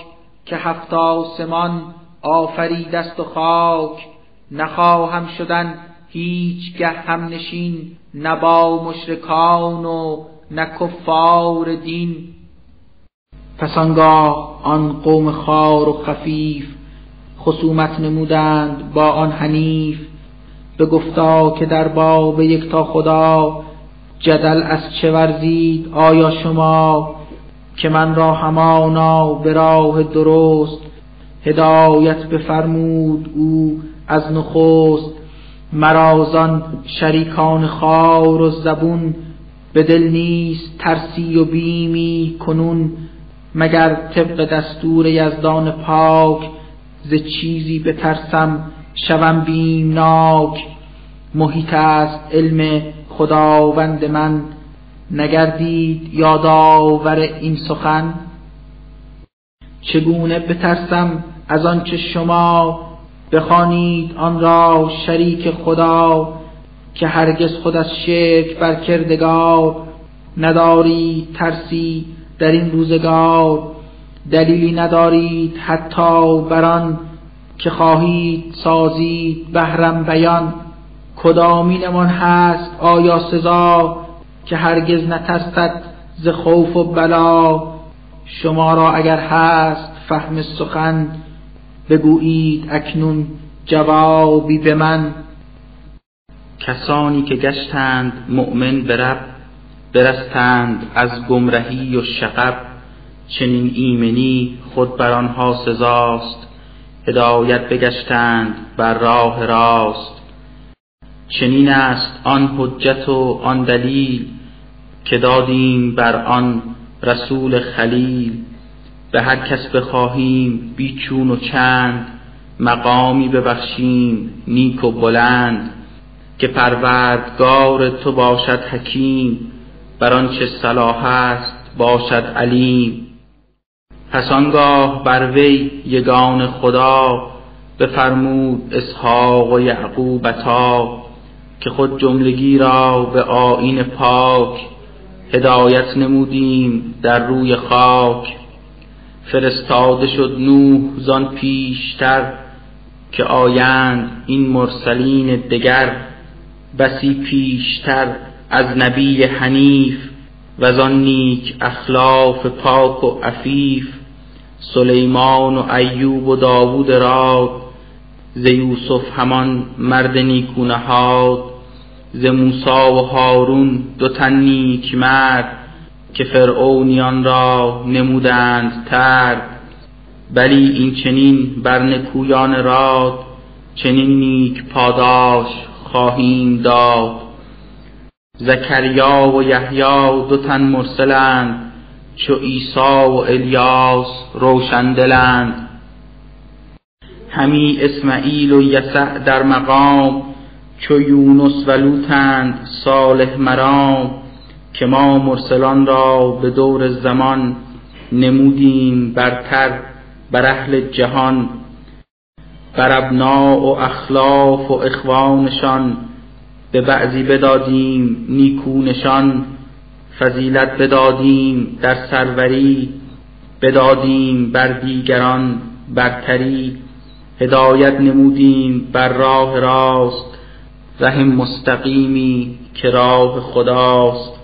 که هفت آسمان آفریدست و خاک نخواهم شدن هیچ گه هم نشین نه با مشرکان و نه کفار دین. پس آن قوم خار و خفیف خصومت نمودند با آن حنیف. به گفتا که در باب یکتا خدا جدل از چه ورزید آیا شما که من را همانا به راه درست هدایت بفرمود او از نخست. مرازان شریکان خار و زبون به دل نیست ترسی و بیمی کنون مگر طبق دستور یزدان پاک ز چیزی بترسم شوم بیمناک. محیط است علم خداوند من نگردید یادآور این سخن. چگونه بترسم از آنچه شما بخوانید آن را شریک خدا که هرگز خود از شرک بر کردگار نداری ترسی در این روزگار. دلیلی ندارید حتی بران که خواهید سازید بهرم بیان. کدامینمان هست آیا سزا که هرگز نترسد ز خوف و بلا؟ شما را اگر هست فهم سخن بگویید اکنون جوابی به من. کسانی که گشتند مؤمن به رب برستند از گمرهی و شقب چنین ایمنی خود بر آنها سزاست. هدایت بگشتند بر راه راست. چنین است آن حجت و آن دلیل که دادیم بر آن رسول خلیل. به هر کس بخواهیم بیچون و چند مقامی ببخشیم نیک و بلند که پروردگار تو باشد حکیم بر آنچه صلاح است باشد علیم. پس آنگاه بر وی یگان خدا بفرمود اسحاق و یعقوب عطا که خود جملگی را به آیین پاک هدایت نمودیم در روی خاک. فرستاده شد نوح زان پیشتر که آیند این مرسلین دگر بسی پیشتر از نبی حنیف و زان نیک اخلاف پاک و عفیف سلیمان و ایوب و داوود راد ز یوسف همان مرد نیکونهاد ز موسا و هارون دو تن نیک مرد که فرعونیان را نمودند ترد بلی این چنین بر نکویان راد چنین نیک پاداش خواهیم داد. زکریا و یحیی دو تن مرسلند چو عیسی و الیاس روشندلند همی اسماعیل و یسع در مقام چو یونس و لوتند صالح مرام. که ما مرسلان را به دور زمان نمودیم برتر بر اهل جهان بر ابنا و اخلاف و اخوانشان به بعضی بدادیم نیکونشان فضیلت بدادیم در سروری بدادیم بر دیگران برتری هدایت نمودیم بر راه راست رحم مستقیمی که راه خداست.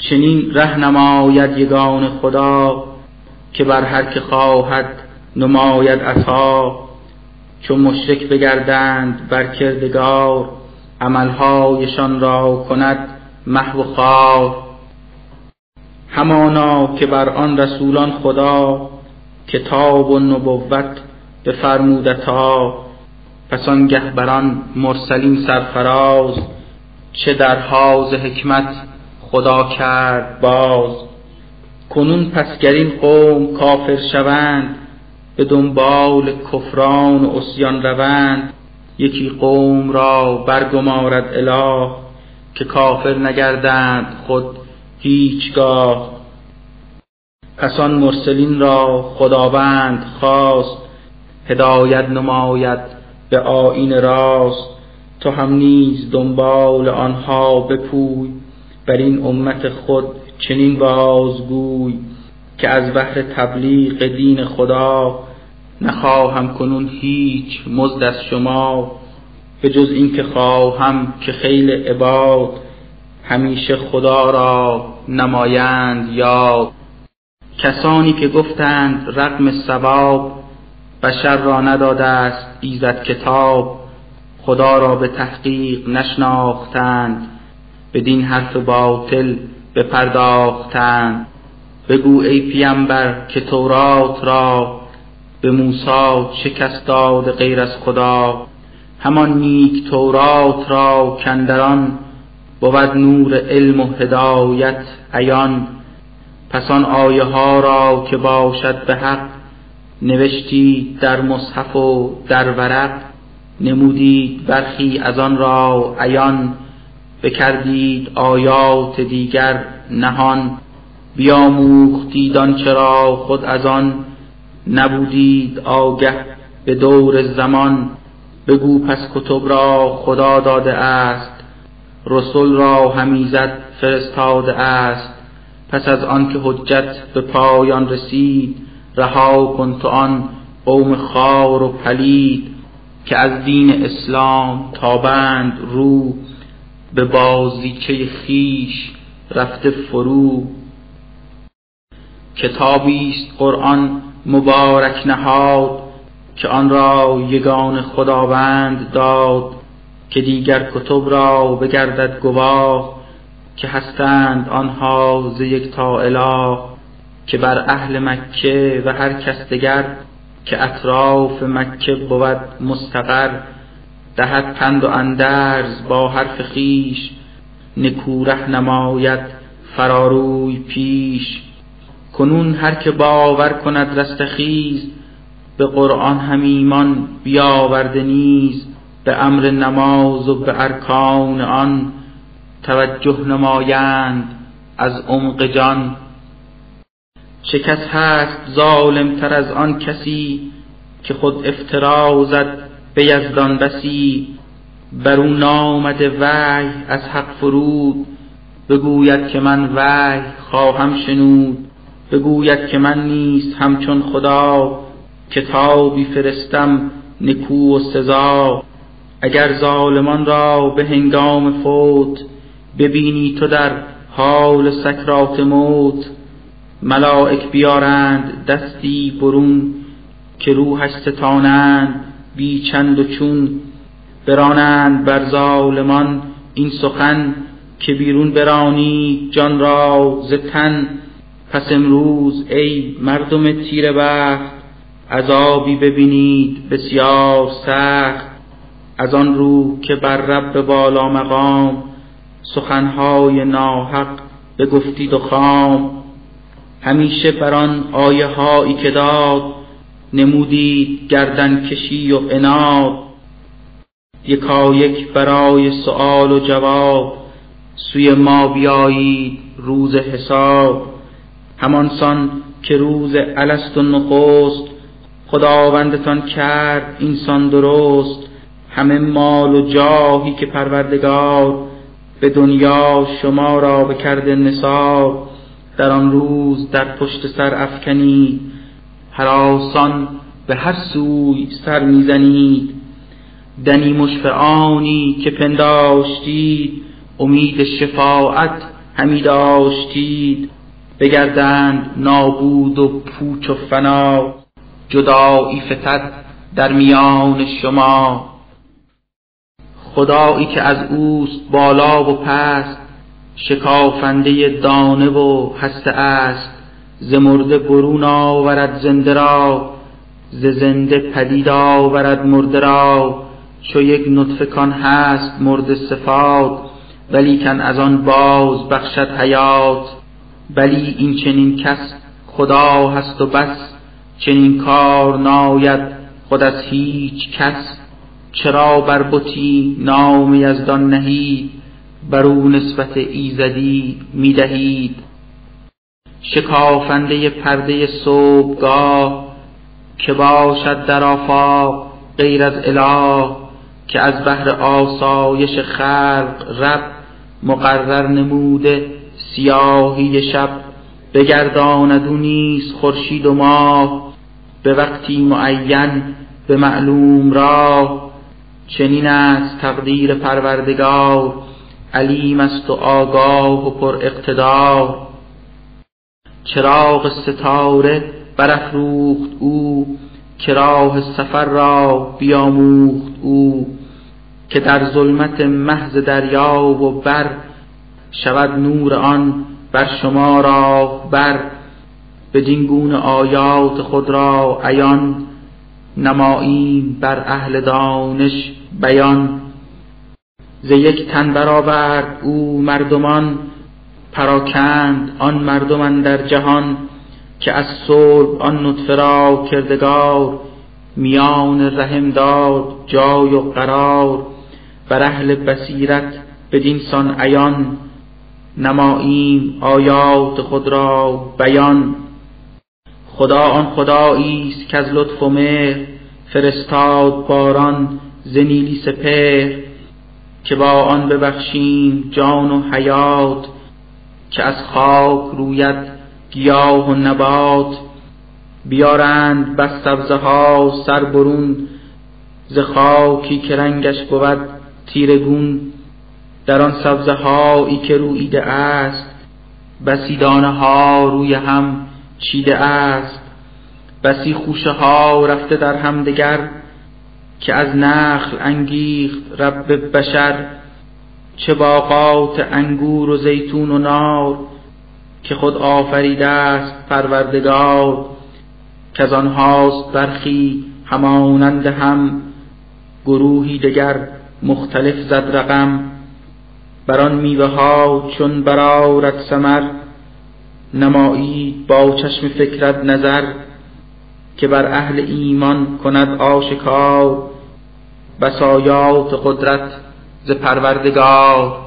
چنین ره نماید یگان خدا که بر هر که خواهد نماید عطا. چون مشرک بگردند بر کردگار عملهایشان را کند محو خوار. همانا که بر آن رسولان خدا کتاب و نبوت بفرمودتا پس آنگه بر آن مرسلین سرفراز چه در حاز حکمت خدا کرد باز. کنون پس گر این قوم کافر شوند به دنبال کفران و اسیان روند. یکی قوم را برگمارد اله که کافر نگردند خود هیچگاه. پس آن مرسلین را خداوند خواست هدایت نماید به آیین راست. تو هم نیز دنبال آنها بپوی. بر این امت خود چنین بازگوی که از بحر تبلیغ دین خدا نخواهم کنون هیچ مزد از شما به جز اینکه خواهم که خیل عباد همیشه خدا را نمایند یاد. کسانی که گفتند رقم ثواب بشر را نداده است ایزد کتاب خدا را به تحقیق نشناختند. بدین حرف باطل بپرداختند. بگو ای پیامبر که تورات را به موسی شکست داد غیر از خدا. همان نیک تورات را کندران بود نور علم و هدایت عیان. پس آن آیه ها را که باشد به حق نوشتید در مصحف و در ورق. نمودید برخی از آن را عیان. بکردید آیات دیگر نهان بیاموختید آنچه را خود از آن نبودید آگه به دور زمان. بگو پس کتب را خدا داده است رسول را همیزد فرستاده است. پس از آن که حجت به پایان رسید رها کن تو آن قوم خار و پلید که از دین اسلام تابند رو. به بازیچه خیش رفته فرو. کتابی است قرآن مبارک نهاد که آن را یگان خداوند داد که دیگر کتب را بگردد گواه که هستند آنها ز یک تا اله که بر اهل مکه و هر کس دگر که اطراف مکه بود مستقر. دهد پند و اندرز با حرف خیش. نکوره نماید فراروی پیش. کنون هر که باور کند رستخیز به قرآن هم ایمان بیاورده نیز. به امر نماز و به ارکان آن توجه نمایند از عمق جان. چه کس هست ظالم تر از آن کسی که خود افترا زد به یزدان بسی بر او نامده وحی از حق فرود. بگوید که من وحی خواهم شنود. بگوید که من نیست همچون خدا. کتابی فرستم نکو و سزا. اگر ظالمان را به هنگام فوت ببینی تو در حال سکرات موت. ملائک بیارند دستی برون که روحش ستانند. بی چند و چون برانند بر ظالمان این سخن که بیرون برانی جان را ز تن. پس امروز ای مردم تیر بخت عذابی ببینید بسیار سخت. از آن رو که بر رب بالا مقام سخنهای ناحق بگفتید و خام. همیشه بر آن آیه هایی که داد نمودید گردن کشی و اناد یکا یک برای سؤال و جواب سوی ما بیایید روز حساب. همانسان که روز الست و نخست خداوندتان کرد اینسان درست. همه مال و جاهی که پروردگار به دنیا شما را بکرده نصاب در آن روز در پشت سر افکنید. هراسان به هر سوی سر می‌زنید. دنی مشفعانی که پنداشتید امید شفاعت همی داشتید. بگردند نابود و پوچ و فنا جدایی فتد در میان شما. خدایی که از اوست بالا و پست شکافنده دانه و هسته است. ز مرده برون آورد زنده را ز زنده پدید آورد مرده را. چو یک نطفه کان هست مرد صفات ولیکن از آن باز بخشد حیات. بلی این چنین کس خدا هست و بس چنین کار ناید خود از هیچ کس. چرا بر بتی نام یزدان نهید بر او نسبت ایزدی می‌دهید شکافنده پرده صبحگاه که باشد در آفاق غیر از اله که از بهر آسایش خلق رب مقرر نموده سیاهی شب بگرداند او نیز خورشید و ماه به وقتی معین به معلوم راه چنین است تقدیر پروردگار علیم است و آگاه و پر اقتدار چراغ ستاره برافروخت او که راه سفر را بیاموخت او که در ظلمت محض دریا و بر شود نور آن بر شما را بر بدین گونه آیات خود را عیان نماییم بر اهل دانش بیان. ز یک تن برآورد او مردمان پراکند آن مردمان در جهان که از صلب آن نطفه را کردگار میان رحم داد جای و قرار بر اهل بصیرت بدین سان عیان نماییم آیات خود را بیان. خدا آن خدایی است که از لطف و مهر فرستاد باران زنیلی سپهر که با آن ببخشیم جان و حیات که از خاک روید گیاه و نبات بیارند بس سبزه ها سر برون ز خاکی که رنگش بود تیرگون در آن سبزه هایی که رویده است بسی دانه ها روی هم چیده است. بسی خوشه ها رفته در همدگر که از نخل انگیخت رب بشر. چه باغات انگور و زیتون و نار که خود آفریده است پروردگار که از آنهاست برخی همانند هم گروهی دگر مختلف زد رقم. بر آن میوه ها چون برارد ثمر نمایید با چشم فکرت نظر که بر اهل ایمان کند آشکار. بسایات قدرت ز پروردگار.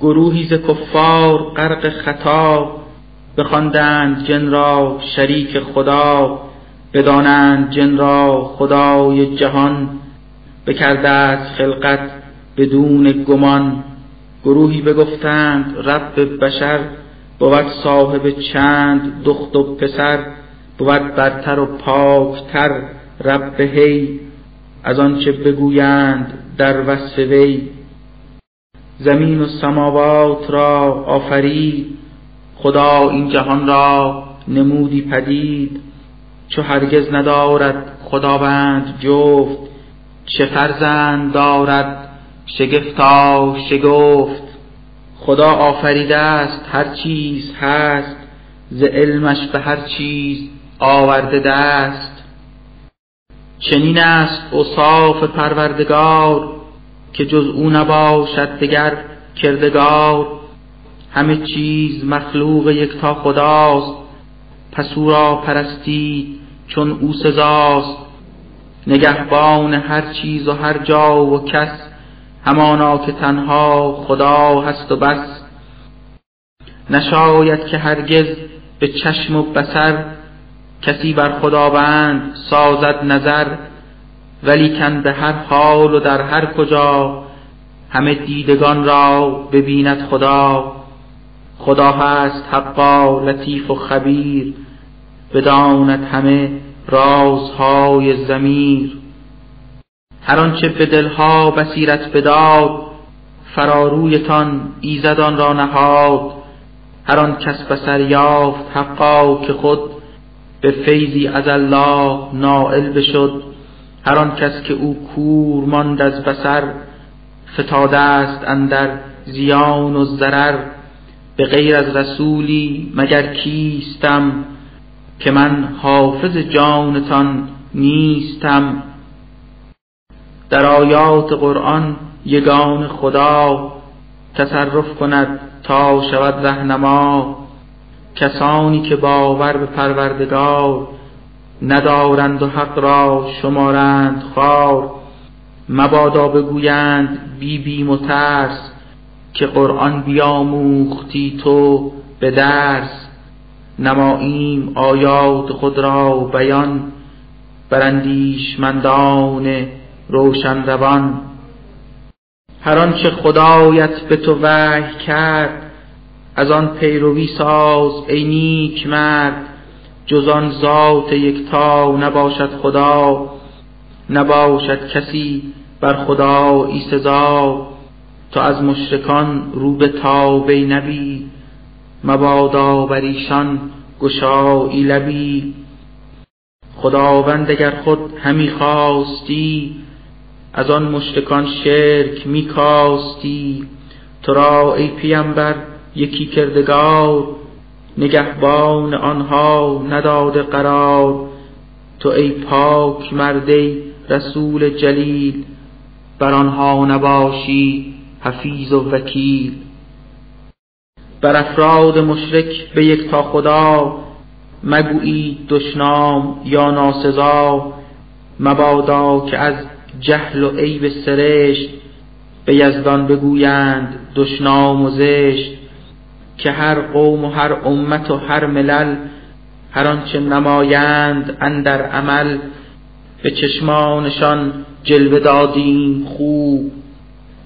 گروهی ز کفار غرق خطا بخواندند جن را شریک خدا بدانند جن را خدای جهان بکرده از خلقت بدون گمان. گروهی بگفتند رب بشر بود صاحب چند دخت و پسر بود برتر و پاکتر رب هی. از آنچه بگویند در وصف وی. زمین و سماوات را آفرید. خدا این جهان را نمودی پدید. چو هرگز ندارد خداوند جفت چه فرزند دارد شگفتا شگفت. خدا آفریده است هر چیز هست. ز علمش به هر چیز آورده دست. چنین است اوصاف پروردگار که جز او نباشد دگر کردگار. همه چیز مخلوق یکتا خداست پس او را پرستید چون او سزاست. نگهبان هر چیز و هر جا و کس همانا که تنها خدا هست و بس. نشاید که هرگز به چشم و بسر کسی بر خداوند سازد نظر ولیکن به هر حال و در هر کجا همه دیدگان را ببیند خدا. خدا هست حقا لطیف و خبیر بداند همه رازهای زمیر هر آنچه به دلها بصیرت بداد فرارویتان ایزدان را نهاد. هر آن کس بسر یافت حقا که خود به فیضی از الله نائل بشد. هر آن کس که او کور ماند از بسر فتاده است اندر زیان و ضرر. به غیر از رسولی مگر کیستم؟ که من حافظ جانتان نیستم. در آیات قرآن یگان خدا تصرف کند تا شود رهنما. کسانی که باور به پروردگار ندارند و حق را شمارند خار مبادا بگویند بی بیم و ترس که قرآن بیاموختی تو به درس. نماییم آیات خود را بیان برندیشمندان روشن روان هر آنچه خدایت به تو وحی کرد از آن پیروی ساز ای نیک مرد جز آن ذات یکتا نباشد خدا نباشد کسی بر خدا ای سزا تو از مشرکان رو به تابه نبی مبادا بر ایشان گشایی لبی. خداوند اگر خود همی خواستی از آن مشتکان شرک می کاستی. تو را ای پیمبر یکی کردگار نگهبان آنها نداده قرار. تو ای پاک مردی رسول جلیل بر آنها نباشی حفیظ و وکیل. بر افراد مشرک به یک تا خدا مگویی دشنام یا ناسزا. مبادا که از جهل و عیب سرشت به یزدان بگویند دشنام و زشت. که هر قوم و هر امت و هر ملل هر آنچه نمایند اندر عمل به چشمانشان جلوه دادیم خوب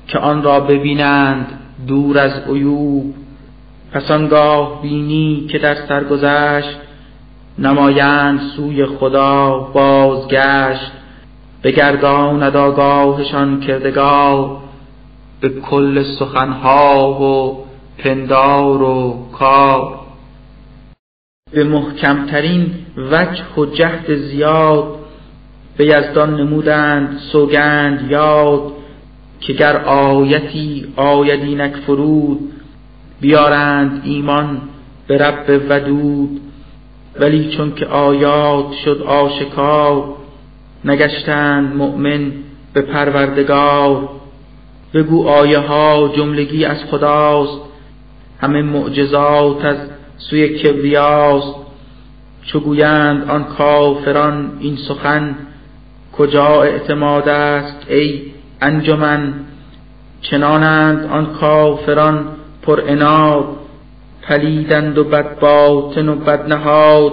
که آن را ببینند دور از عیوب. پس آنگاه بینی که در سرگذشت نمایند سوی خدا بازگشت. بگرداند آگاهشان کردگار به کل سخنها و پندار و کار. به محکمترین وجه و جهد زیاد به یزدان نمودند سوگند یاد که گر آیتی آیدینک فرود بیارند ایمان به رب ودود. ولی چون که آیات شد آشکار نگشتند مؤمن به پروردگار. بگو آیه ها جملگی از خداست همه معجزات از سوی کبریاست چو گویند آن کافران این سخن کجا اعتماد است؟ ای انجمن چنانند آن کافران پر اناد پلیدند و بد باطن و بد نهاد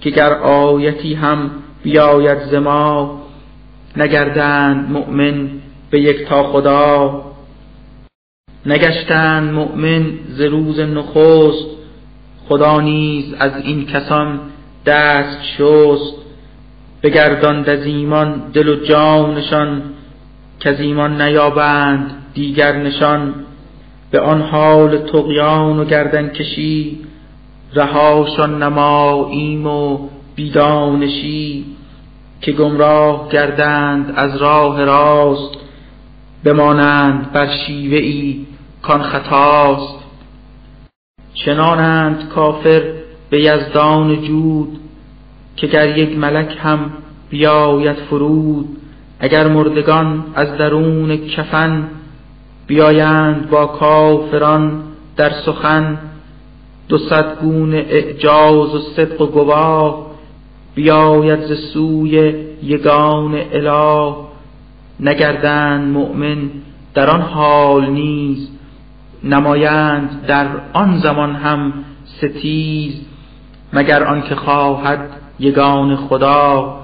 که گر آیتی هم بیاید ز ما نگردند مؤمن به یک تا خدا. نگشتند مؤمن ز روز نخست خدا نیز از این کسان دست شست. بگرداند از ایمان دل و جانشان که از ایمان نیابند دیگر نشان. به آن حال تقیان و گردن کشی رهاشان نماییم و بیدانشی که گمراه گردند از راه راست بمانند بر شیوه ای کان خطاست. چنانند کافر به یزدان جود که گر یک ملک هم بیاید فرود اگر مردگان از درون کفن بیایند با کافران در سخن دو صد گونه اعجاز و صدق و گواه بیاید ز سوی یگان اله. نگردند مؤمن در آن حال نیز نمایند در آن زمان هم ستیز مگر آنکه خواهد یگان خدا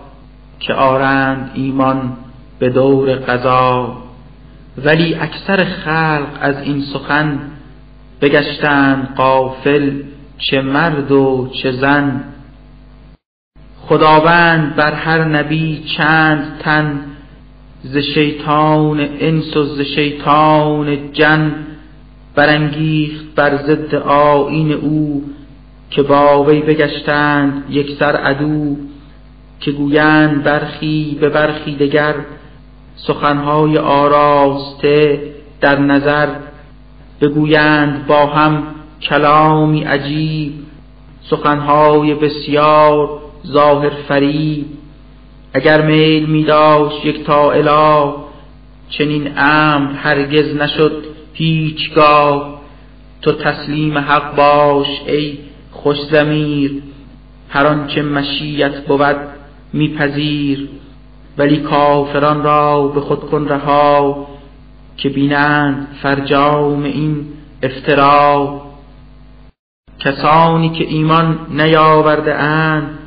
که آرند ایمان به دور قضا. ولی اکثر خلق از این سخن بگشتند قافل چه مرد و چه زن. خداوند بر هر نبی چند تن ز شیطان انس و ز شیطان جن. برانگیخت بر ضد آیین او که با وی بگشتند یک سر عدو که گویند برخی به برخی دگر سخنهای آراسته در نظر بگویند با هم کلامی عجیب سخنهای بسیار ظاهر فریب اگر میل می یک تا اله چنین امر هرگز نشد هیچگاه تو تسلیم حق باش ای خوش زمیر هر آنچه مشیت بود میپذیر ولی کافران را به خود کن رها که بینند فرجام این افترا. کسانی که ایمان نیاورده اند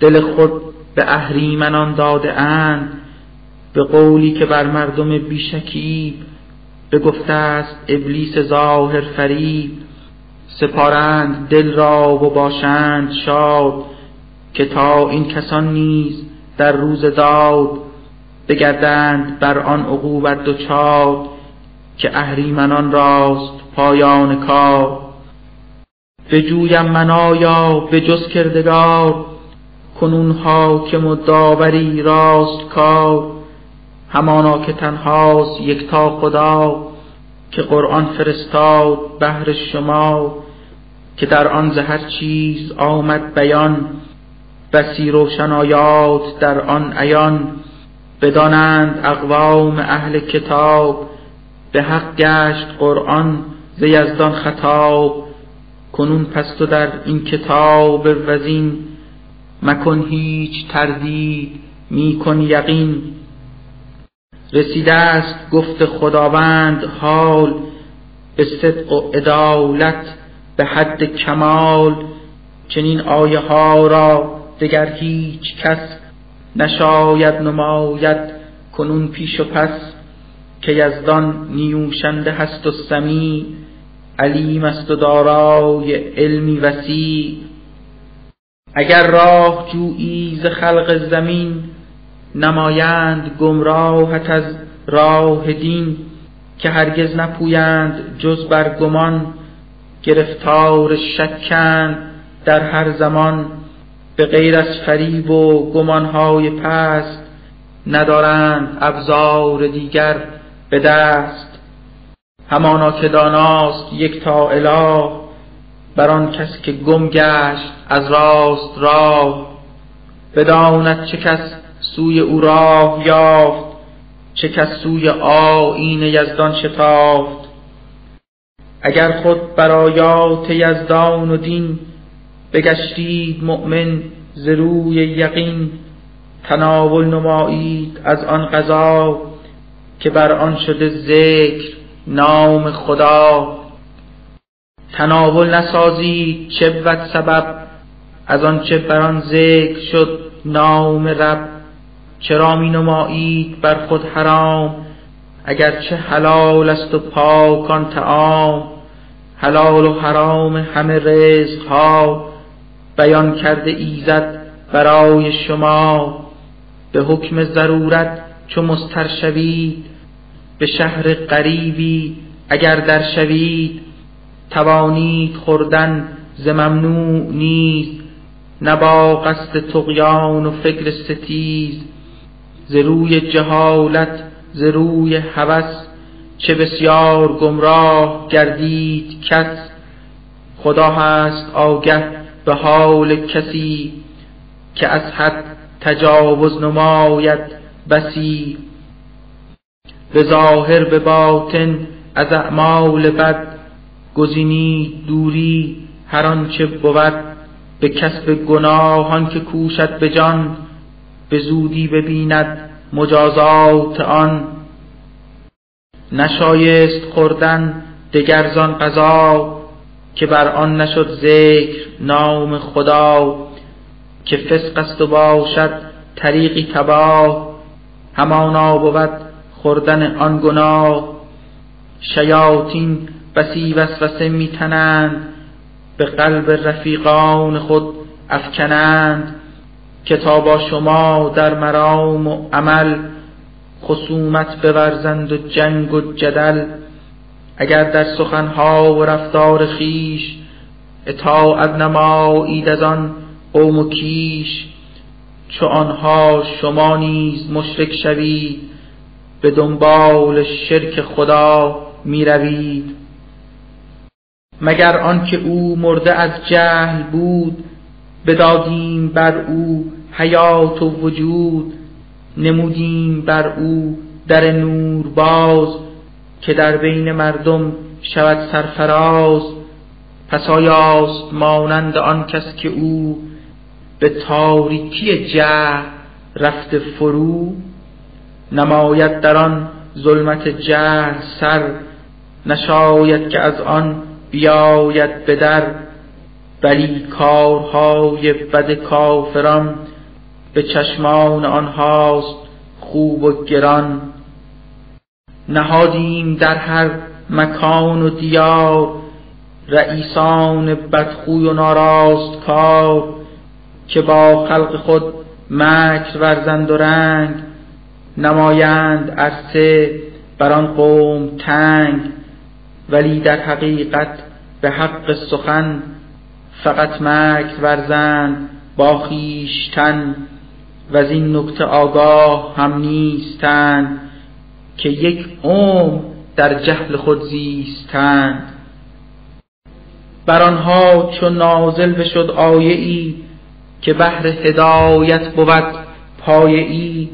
دل خود به اهریمنان داده اند. به قولی که بر مردم بیشکی بگفته است ابلیس ظاهر فریب سپارند دل را و باشند شاد که تا این کسان نیز در روز داد بگردند بر آن عقوبت دچار که اهریمنان راست پایان کار. بجویم منایا به جز کردگار کنون حاکم و داوری راست کار. همانا که تنهاست یکتا خدا که قرآن فرستاد بهر شما که در آن هر چیز آمد بیان بسی روشن آیات در آن عیان. بدانند اقوام اهل کتاب به حق گشت قرآن ز یزدان خطاب کنون پس تو در این کتاب وزین مکن هیچ تردید میکن یقین. رسیده است گفت خداوند حال به صدق و عدالت به حد کمال چنین آیه ها را دگر هیچ کس نشاید نماید کنون پیش و پس که یزدان نیوشنده هست و سمی علیم است و دارای علمی وسیع. اگر راه جویی ز خلق زمین نمایند گمراهت از راه دین که هرگز نپویند جز بر گمان. گرفتار شکند در هر زمان به غیر از فریب و گمانهای پست ندارند ابزار دیگر به دست. همانا که داناست یک تا اله بر آن کس که گم گشت از راست راه. بداند چه کس سوی او راه یافت چه کس سوی آیین یزدان شتافت. اگر خود برایات یزدان و دین بگشتید مؤمن ز روی یقین تناول نمایید از آن قضا که بر آن شده ذکر نام خدا. تناول نسازید چه سبب از آن چه بر آن ذکر شد نام رب. چرا می نمایید بر خود حرام؟ اگر چه حلال است و پاکان تعام حلال و حرام همه رزق ها بیان کرده ایزد برای شما. به حکم ضرورت چو مستر شوید به شهر قریبی اگر در شوید. توانید خوردن ز ممنوع نیز نه با قصد تقیان و فکر ستیز. ز روی جهالت ز روی هوس چه بسیار گمراه گردید کس. خدا هست آگه به حال کسی که از حد تجاوز نماید بسی. به ظاهر به باطن از اعمال بد گزینی دوری هر آنچه بود. به کسب گناهان که کوشد به جان به زودی ببیند مجازات آن. نشایست خوردن دگرزان قضا که بر آن نشد ذکر نام خدا که فسق است و باشد طریقی تباه همانا بود خوردن آن گناه. شیاطین بسی وسوسه میتنند به قلب رفیقان خود افکنند. کتابا شما در مرام و عمل خصومت بورزند و جنگ و جدل اگر در سخنها و رفتار خیش اطاعت نمایید از آن قوم و کیش چو آنها شما نیز مشرک شوید به دنبال شرک خدا می روید مگر آنکه او مرده از جهل بود بدادیم بر او حیات و وجود نمودیم بر او در نور باز که در بین مردم شود سرفراز. پس آیاست مانند آن کس که او به تاریکی جهل رفته فرو نماید در آن ظلمت جهل سر نشاید که از آن بیاید به در. ولی کارهای بد کافران به چشمان آنهاست خوب و گران. نهادیم در هر مکان و دیار رئیسان بدخوی و ناراست کار که با خلق خود مکر ورزند و رنگ. نمایند عرصه بر آن قوم تنگ ولی در حقیقت به حق سخن فقط مکر ورزند با خویشتن و از این نکته آگاه هم نیستند که یک عمر در جهل خود زیستند بر آنها چون نازل بشد آیه ای که بهر هدایت بود پایه ای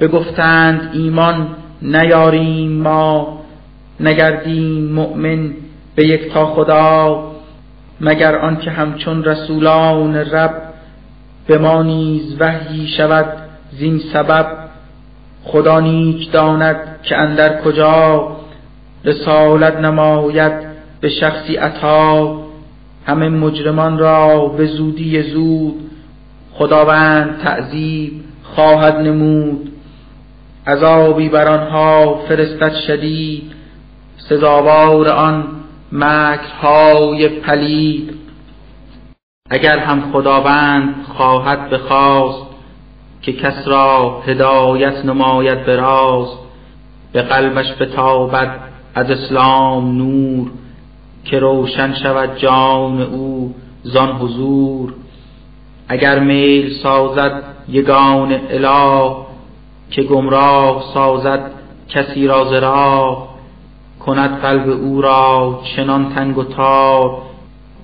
بگفتند ایمان نیاریم ما نگردیم مؤمن به یک تا خدا. مگر آنکه همچون رسولان رب به ما نیز وحی شود زین سبب؟ خدا نیک داند که اندر کجا رسالت نماید به شخصی عطا. همه مجرمان را به زودی زود خداوند تعذیب خواهد نمود. عذابی بر آنها فرستد شدید. سزاوار آن مکرهای پلید. اگر هم خداوند خواهد بخواست که کس را هدایت نماید به راست به قلبش بتابد از اسلام نور که روشن شود جان او زان حضور. اگر میل سازد یگان اله که گمراه سازد کسی را زرا کند قلب او را چنان تنگ و تار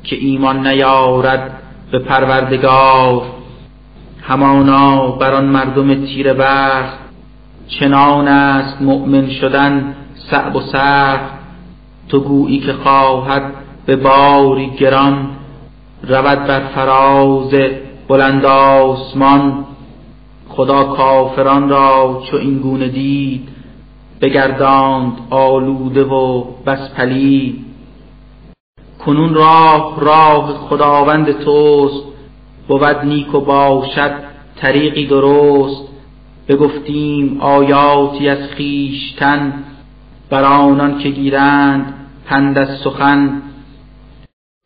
که ایمان نیارد به پروردگار. همانا بر آن مردم تیر بخت چنان است مؤمن شدن صعب و سخت. تو گویی که خواهد به باری گران رود بر فراز بلند آسمان. خدا کافران را چو این گونه دید بگرداند آلوده و بس پلید. کنون راه راه خداوند توست. بود نیک و باشد طریقی درست. بگفتیم آیاتی از خیشتن بر آنان که گیرند پند از سخن.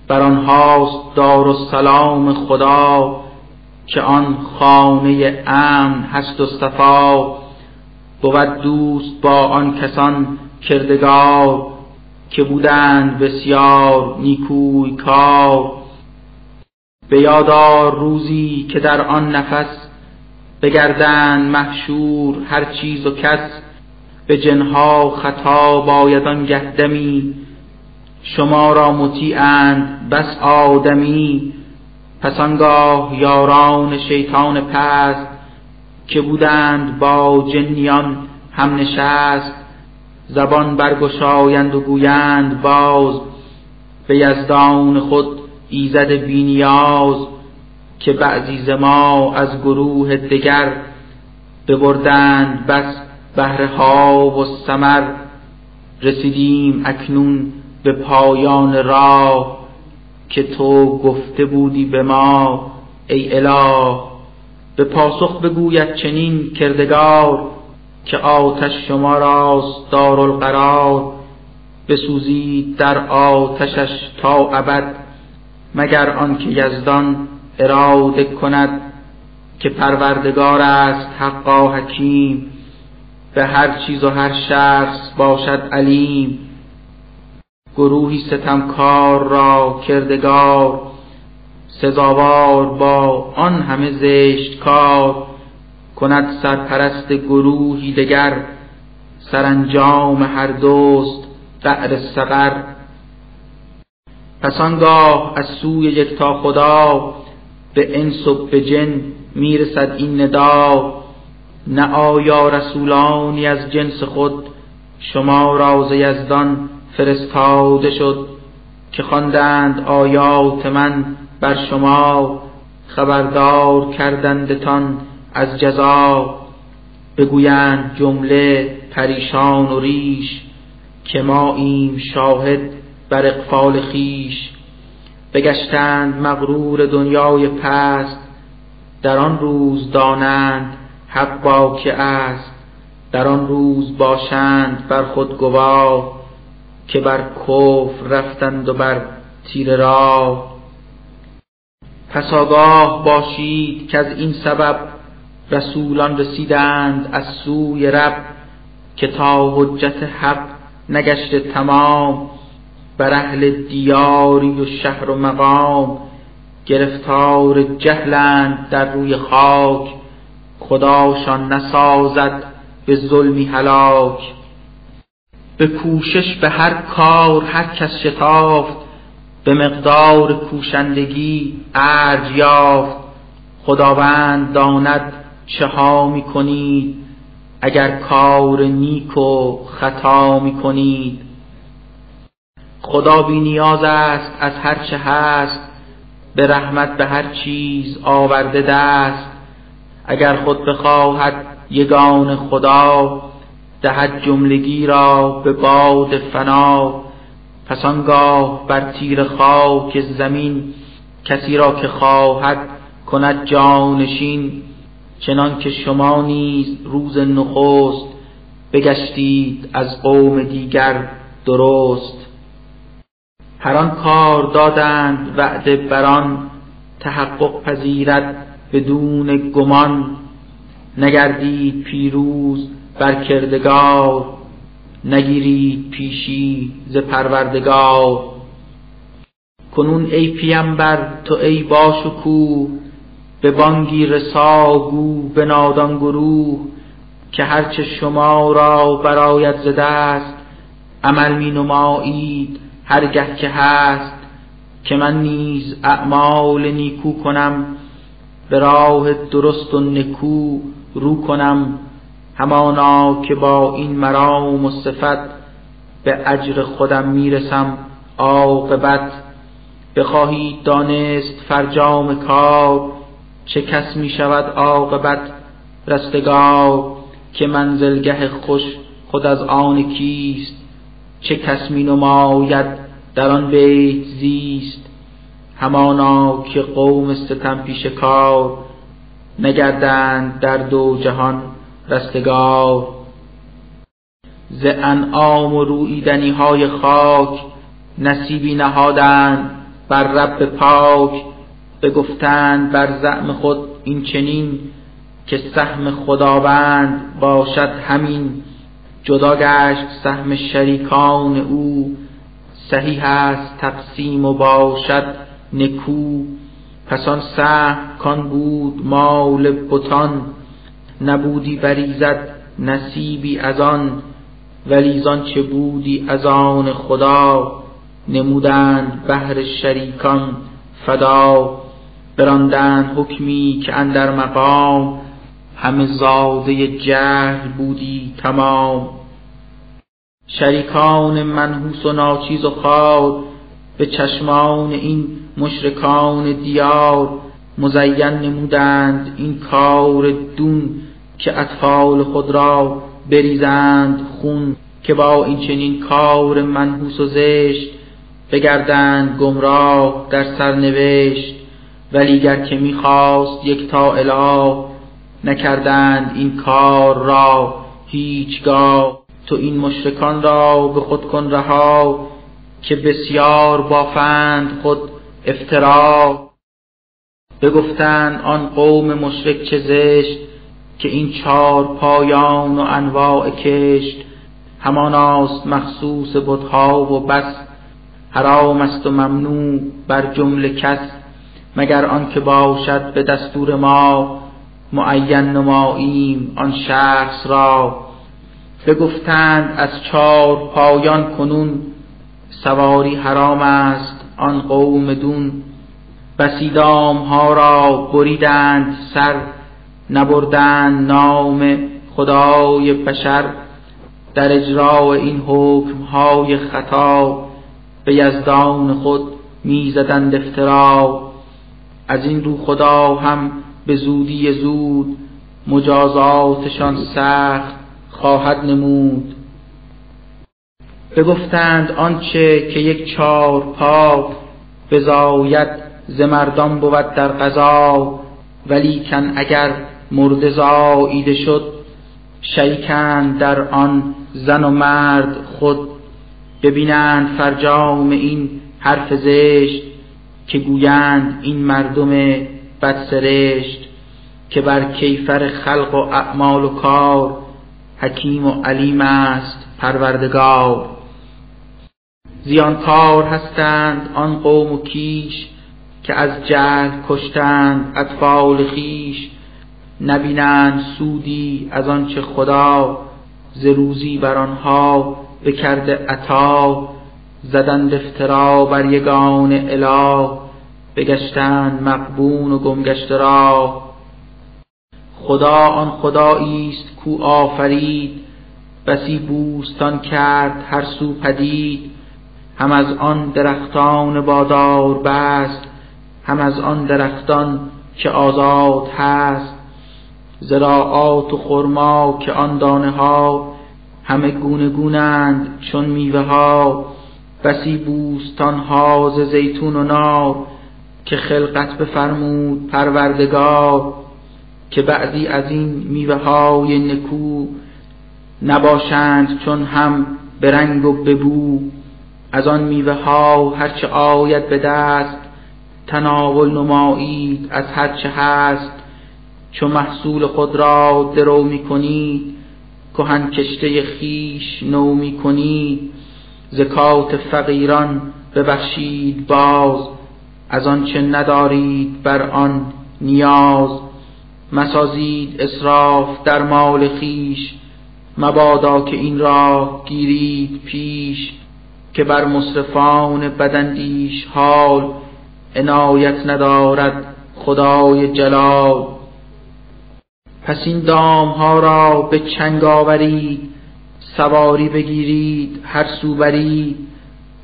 بر آنهاست دار و سلام خدا که آن خانه امن هست و صفا. بود دوست با آن کسان کردگار که بودند بسیار نیکوی کار. به یادار روزی که در آن نفس بگردند محشور هر چیز و کس. به جنها خطا باید آن گهدمی شما را مطیعند بس آدمی. پس آنگاه یاران شیطان پست که بودند با جنیان هم نشست زبان برگشایند و گویند باز به یزدان خود ایزد بینیاز که بعضی ما از گروه دگر ببردند بس بهره و سمر رسیدیم اکنون به پایان راه که تو گفته بودی به ما ای اله. به پاسخ بگوید چنین کردگار که آتش شما راست دارالقرار بسوزید در آتشش تا ابد مگر آنکه یزدان اراده کند که پروردگار است حقا حکیم به هر چیز و هر شخص باشد علیم. گروهی ستمکار را کردگار سزاوار با آن همه زشت کار کند سرپرست گروهی دگر سرانجام هر دوست قعر سقر. پس آنگاه از سوی یکتا خدا به انس و به جن می‌رسد این ندا. نه آیا رسولانی از جنس خود شما راز یزدان فرستاده شد که خواندند آیات من بر شما خبردار کردندتان از جزا. بگویند جمله پریشان و ریش که ما ایم شاهد بر اقفال خیش بگشتند مغرور دنیای پست در آن روز دانند حق با که است. در آن روز باشند بر خود گواه که بر کفر رفتند و بر تیر راه. پس آگاه باشید که از این سبب رسولان رسیدند از سوی رب که تا حجت حق نگشته تمام بر اهل دیاری و شهر و مقام گرفتار جهلند در روی خاک خداشان نسازد به ظلمی هلاک به کوشش به هر کار هر کس شتافت به مقدار کوشندگی ارج یافت. خداوند داند چه ها می کنید اگر کار نیک و خطا می کنید خدا بی نیاز است از هر چه هست. به رحمت به هر چیز آورده دست. اگر خود بخواهد یگان خدا دهد جملگی را به باد فنا. پس آنگاه بر تیر خاک زمین کسی را که خواهد کند جانشین چنان که شما نیز روز نخست بگشتید از قوم دیگر درست. هر آن کار دادند وعده بران تحقق پذیرد بدون گمان. نگردید پیروز بر کردگار نگیرید پیشی ز پروردگار. کنون ای پیمبر تو ای باشکوه. به بانگی رساگو به نادان گروه که هرچه شما را براید ز دست عمل می نمایید هرگه که هست. که من نیز اعمال نیکو کنم به راه درست و نکو رو کنم. همانا که با این مرام و صفت به اجر خودم می‌رسم عاقبت. بخواهید دانست فرجام کار چه کس می شود عاقبت؟ رستگار که منزلگه خوش خود از آن کیست؟ چه کس می نماید در آن بیت زیست؟ همانا که قوم ستم پیش کار نگردند در دو جهان. رستگار ز انعام و رویدنی های خاک نصیبی نهادند بر رب پاک بگفتند بر زعم خود این چنین که سهم خداوند باشد همین. جدا گشت سهم شریکان او صحیح است تقسیم و باشد نکو. پس آن سهم کان بود مال بتان. نبودی بریزد نصیبی از آن ولی چه بودی از آن خدا؟ نمودند بهر شریکان فدا براندند حکمی که اندر مقام همه زاده جهل بودی تمام. شریکان منحوس و ناچیز و خار به چشمان این مشرکان دیار مزین نمودند این کار دون. که اطفال خود را بریزند خون که با این چنین کار منحوس و زشت بگردند گمراه در سرنوشت. ولی گر که می‌خواست یک تا اله نکردند این کار را هیچگاه تو این مشرکان را به خود کن رها که بسیار بافند خود افترا. بگفتند آن قوم مشرک چه زشت؟ که این چار پایان و انواع کشت هماناست مخصوص بتها و بس. حرام است و ممنوع بر جمله کس مگر آن که باشد به دستور ما. معین نماییم آن شخص را. بگفتند از چار پایان کنون سواری حرام است آن قوم دون. بسیدام ها را بریدند سر نبردند نام خدای بشر در اجرا این حکم های خطا به یزدان خود می‌زدند افترا. از این رو خدا هم به زودی زود مجازاتشان سخت خواهد نمود. بگفتند آنچه که یک چار پا بزاید ز مردان بود در قضا ولیکن اگر مرده زاییده شد شیکند در آن زن و مرد خود ببینند فرجام این حرف زشت که گویند این مردم بدسرشت که بر کیفر خلق و اعمال و کار حکیم و علیم است پروردگار. زیانکار هستند آن قوم و کیش که از جهل کشتند اطفال خیش نبینند سودی از آنچه خدا ز روزی بر آنها بکرده عطا زدند افترا بر یگان اله بگشتند مقبون و گمگشته را. خدا آن خدایی است کو آفرید بسی بوستان کرد هر سو پدید. هم از آن درختان بادار بست هم از آن درختان که آزاد هست. زراعات و خرما که آن دانه ها همه گونه گونند چون میوه ها بسی بوستان ها ز زیتون و نار که خلقت بفرمود پروردگار که بعضی از این میوه های نکو نباشند چون هم به رنگ و به از آن میوه ها هرچه آید به دست تناول نمایید از هرچه هست چو محصول خود را درو می کنید کهن کشته خیش نو می کنید زکات فقیران ببخشید باز از آنچه ندارید بر آن نیاز. مسازید اسراف در مال خیش مبادا که این راه گیرید پیش. که بر مصرفان بدندیش حال عنایت ندارد خدای جلال. پس این دام ها را به چنگ آورید سواری بگیرید هر سو برید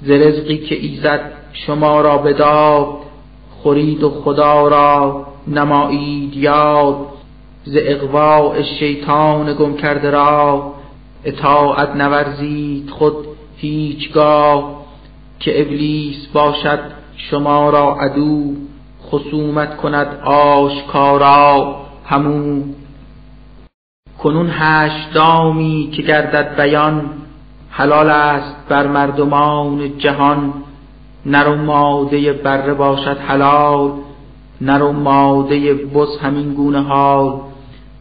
ز رزقی که ایزد شما را بداد خورید و خدا را نمایید یاد ز اغواء شیطان گم کرده را اطاعت نورزید خود هیچگاه که ابلیس باشد شما را عدو خصومت کند آشکارا همو کنون هشت دامی که گردد بیان حلال است بر مردمان جهان. نر و ماده بره باشد حلال نر و ماده بز همین گونه حال.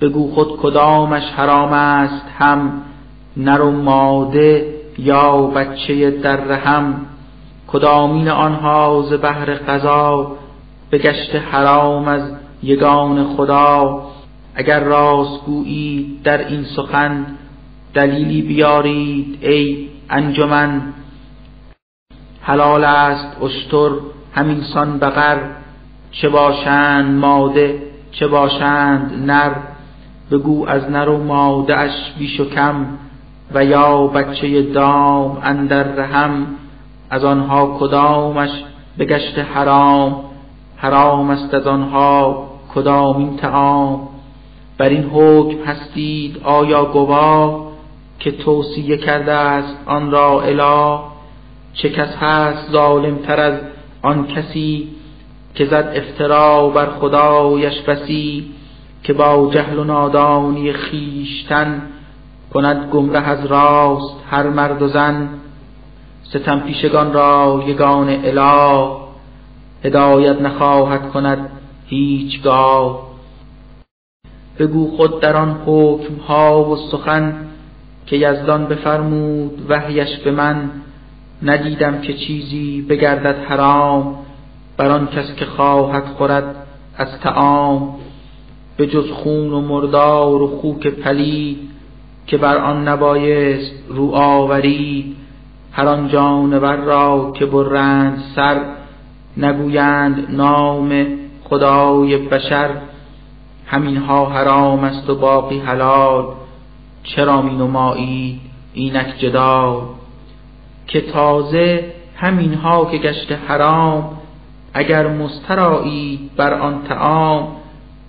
بگو خود کدامش حرام است هم نر و ماده یا بچه در هم. کدامین آنها ز بهر قضا بگشت حرام از یگان خدا. اگر راست گویی در این سخن دلیلی بیارید ای انجمن. حلال است اشتر همینسان بقر چه باشند ماده چه باشند نر. بگو از نر و ماده اش بیش و کم و یا بچه دام اندر رحم. از آنها کدامش بگشت حرام حرام است از آنها کدامین تعام بر این حکم هستید آیا گواه که توصیه کرده است آن را اله؟ چه کس هست ظالم تر از آن کسی که زد افترا بر خدایش بسی که با جهل و نادانی خیشتن کند گمره از راست هر مرد و زن؟ ستم پیشگان را یگان اله هدایت نخواهد کند هیچگاه. بگو خود در آن حکم ها و سخن که یزدان بفرمود وحیش به من ندیدم که چیزی بگردد حرام بر آن کس که خواهد خورد از تعام به جز خون و مردار و خوک پلید که بر آن نبایست رو آورید هر آن جانور را که برند سر نگویند نام خدای بشر. همینها حرام است و باقی حلال. چرا می نمایید اینک جدال؟ که تازه همینها که گشته حرام اگر مسترایید بر آن تعام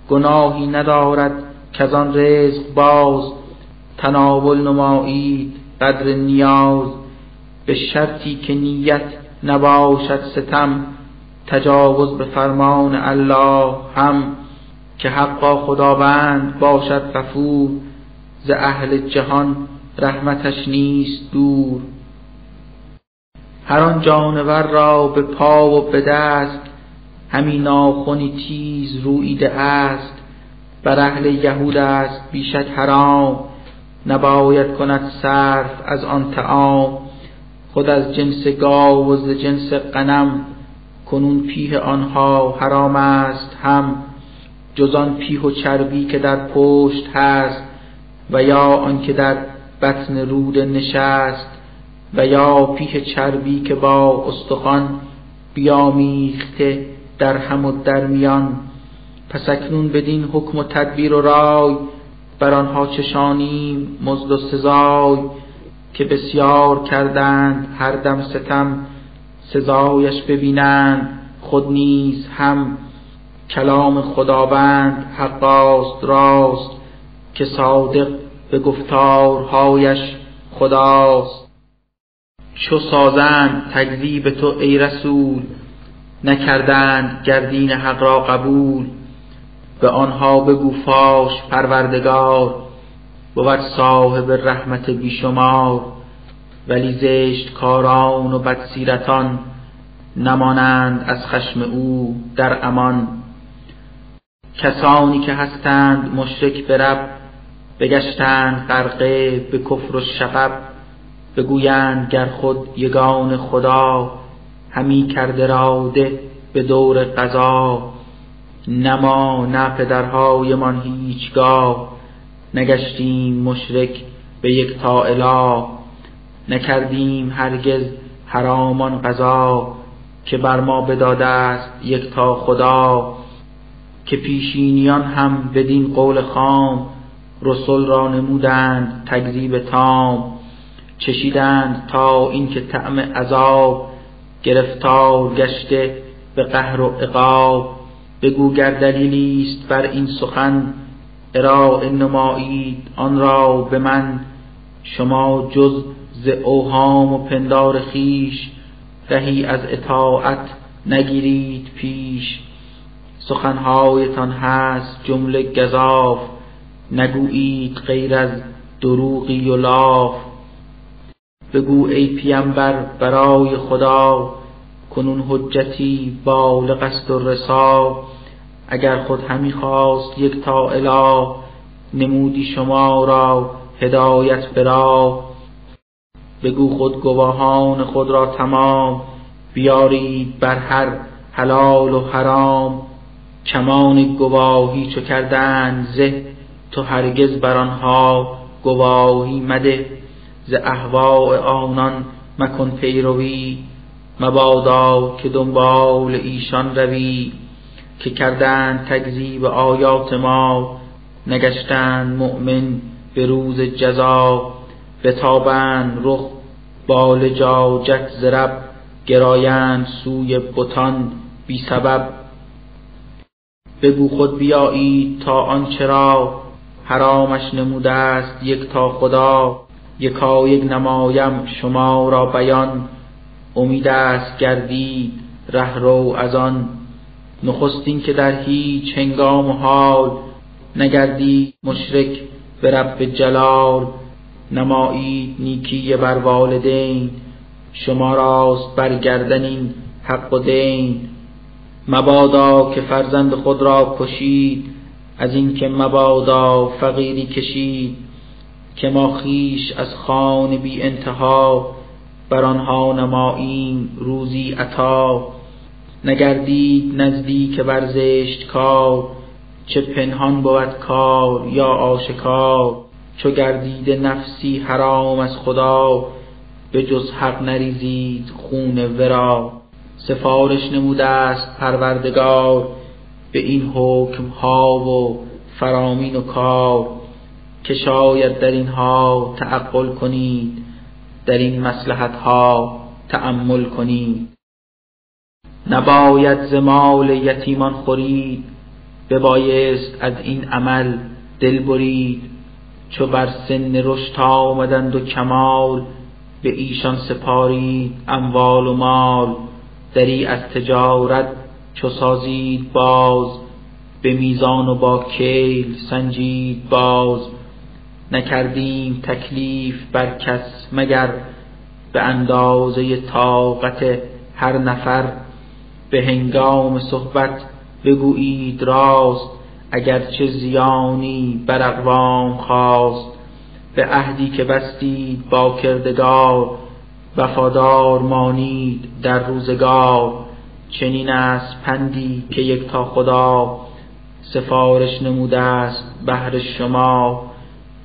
گناهی ندارد که آن رزق باز. تناول نمایید قدر نیاز به شرطی که نیت نباشد ستم. تجاوز به فرمان الله هم. که حقا خداوند باشد غفور ز اهل جهان رحمتش نیست دور. هر آن جانور را به پا و به دست همین ناخونی تیز رویده است. بر اهل یهود است بیشک حرام نباید کند صرف از آن تعام خود از جنس گاو و ز جنس غنم کنون پیه آنها حرام است هم. جزان پیه و چربی که در پشت هست و یا آنکه در بطن رود نشست و یا پیه چربی که با استخوان بیامیخته در هم و در میان. پس اکنون بدین حکم و تدبیر و رای بر آنها چشانیم مزد و سزای که بسیار کردند هر دم ستم سزایش ببینند خود نیز هم کلام خداوند حقاست راست که صادق به گفتارهایش خداست. چو سازند تکذیب تو ای رسول نکردند گردین حق را قبول. به آنها بگو فاش پروردگار بود صاحب رحمت بیشمار ولی زشت کاران و بدسیرتان نمانند از خشم او در امان. کسانی که هستند مشرک برب بگشتند غرقه به کفر و شغب بگویند گر خود یگان خدا همی کرده راده به دور قضا. نما نه پدرهایمان هیچگاه نگشتیم مشرک به یک تا اله. نکردیم هرگز حرامان قضا که بر ما بداده است یک تا خدا. که پیشینیان هم بدین قول خام رسول را نمودند تکذیب تام چشیدند تا اینکه طعم عذاب گرفتار گشته به قهر و عقاب. بگو گر دلیلی است بر این سخن ارائه نمایید آن را به من. شما جز ز اوهام و پندار خیش رهی از اطاعت نگیرید پیش. سخنهایتان هست جمله گذاف نگویید غیر از دروغی و لاف. بگو ای پیمبر برای خدا کنون حجتی بالغ است و رسا. اگر خود همی خواست یک تا اله نمودی شما را هدایت برا. بگو خود گواهان خود را تمام بیارید بر هر حلال و حرام. کمان گواهی چو کردن زه تو هرگز بر آنها گواهی مده. ز اهواء آنان مکن پیروی مبادا که دنبال ایشان روی. که کردند تکذیب آیات ما نگشتند مؤمن به روز جزا. بتابند رخ بال جاجت زرب گرایند سوی بتان بی سبب. بگو خود بیایید تا آنچه را حرامش نموده است یک تا خدا. یکا یک نمایم شما را بیان. امید است گردید رو از آن. نخستین که در هیچ هنگام و حال نگردید مشرک به رب جلال. نمایید نیکی بر والدین. شما راست برگردن این حق و دین. مبادا که فرزند خود را کشید از اینکه مبادا فقیری کشید که ما خیش از خان بی انتها بر آنها نماییم روزی عطا. نگردید نزدیک ورزشت کار چه پنهان بود کار یا آشکار. چو گردید نفسی حرام از خدا به جز حق نریزید خون ورا. سفارش نموده است پروردگار به این حکم ها و فرامین و کار که شاید در اینها تعقل کنید در این مسلحت ها تأمل کنید. نباید زمال یتیمان خورید ببایست از این عمل دل برید. چو بر سن رشد آمدند و کمال به ایشان سپارید اموال و مال. دری از تجارت چو سازید باز به میزان و با کیل سنجید باز. نکردیم تکلیف بر کس مگر به اندازه طاقت هر نفر. به هنگام صحبت بگویید راست چه زیانی بر اقوام خواست. به عهدی که بستید با کردگار وفادار مانید در روزگار. چنین است پندی که یک تا خدا. سفارش نموده است بهر شما.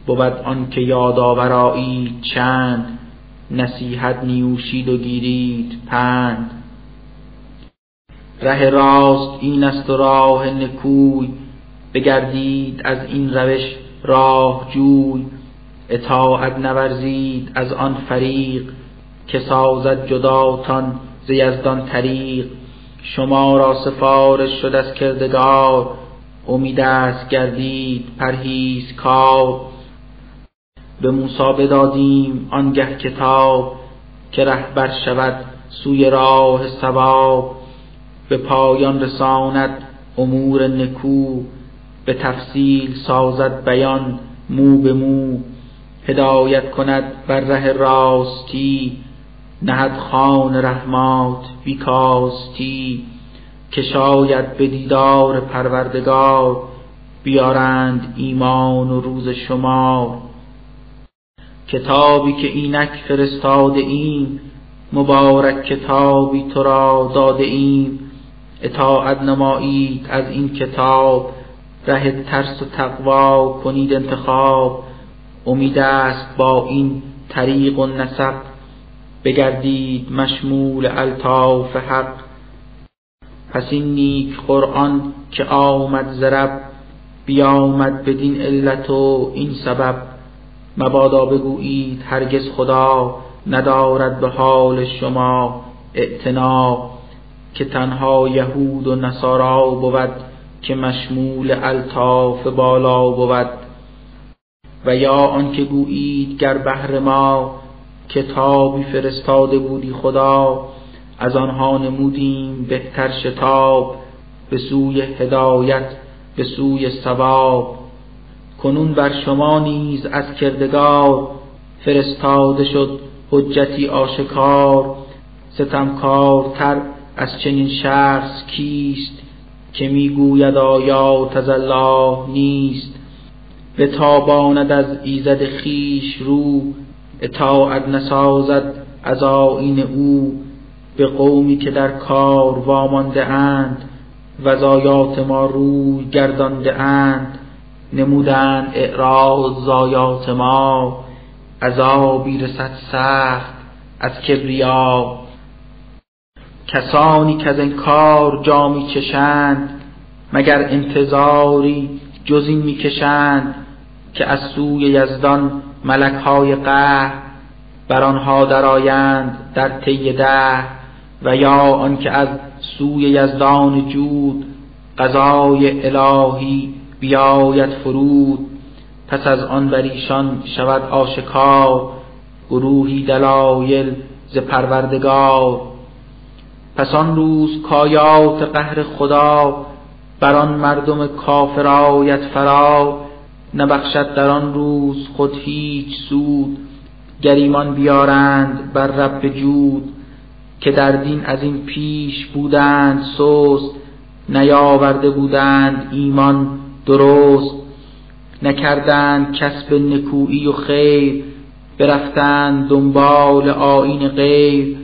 بود آن که یادآورایی چند. نصیحت نیوشید و گیرید پند. ره راست این است و راه نکوی. بگردید از این روش راه جوی. اطاعت نورزید از آن فریق. که سازد جداتان ز یزدان طریق. شما را سفارش شد از کردگار. امید است گردید پرهیز کار به موسی بدادیم آنگه کتاب که رهبر شود سوی راه ثواب به پایان رساند امور نکو. به تفصیل سازد بیان مو به مو. هدایت کند بر ره راستی. نهد خان رحمات بیکاستی که شاید به دیدار پروردگار بیارند ایمان و روز شمار کتابی که اینک فرستاده ایم مبارک کتابی تو را داده ایم. اطاعت نمایید از این کتاب ره ترس و تقوا کنید انتخاب. امید است با این طریق و نسق بگردید مشمول الطاف حق. پس این نیک قرآن که آمد زرب بیامد بدین علت و این سبب. مبادا بگویید هرگز خدا ندارد به حال شما اعتنا که تنها یهود و نصارا بود که مشمول الطاف بالا بود. و یا آنکه گویید گر بهر ما کتابی فرستاده بودی خدا از آنها نمودیم بهتر شتاب به سوی هدایت به سوی ثواب. کنون بر شما نیز از کردگار فرستاده شد حجتی آشکار. ستمکارتر از چنین شخص کیست که می‌گوید آیات از نیست؟ بتاباند از ایزد خیش رو اطاعت نسازد از آین او به قومی که در کار وامانده اند وزایات ما روی گردانده اند. نمودن اعراض زایات ما عذابی رسد سخت از کبریا. کسانی که از کار جا می چشند مگر انتظاری جز این می کشند که از سوی یزدان ملک های قهر بر آنها درآیند در طی ده و یا آنکه از سوی یزدان جود قضای الهی بیاید فرود پس از آن بر ایشان شود آشکار گروهی دلایل ز پروردگار. پس آن روز کایات قهر خدا بر آن مردم کافر آید فرا نبخشد در آن روز خود هیچ سود. گریمان بیارند بر رب جود که در دین از این پیش بودند سست. نیاورده بودند ایمان درست. نکردند کسب نکویی و خیر. برفتند دنبال آین غیر.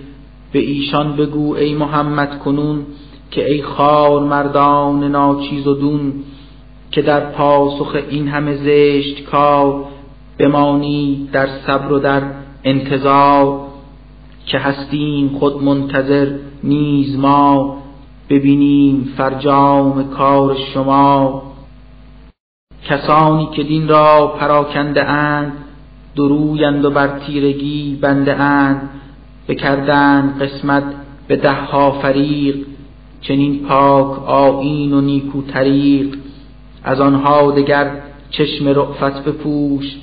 به ایشان بگو ای محمد کنون که ای خار مردان ناچیز و دون. که در پاسخ این همه زشت کار بمانی در صبر و در انتظار که هستیم خود منتظر نیز ما ببینیم فرجام کار شما. کسانی که دین را پراکنده اند درویند و بر تیرگی بنده اند. بکردند قسمت به ده ها فریق چنین پاک آیین و نیکو طریق. از آنها دگر چشم رأفت بپوش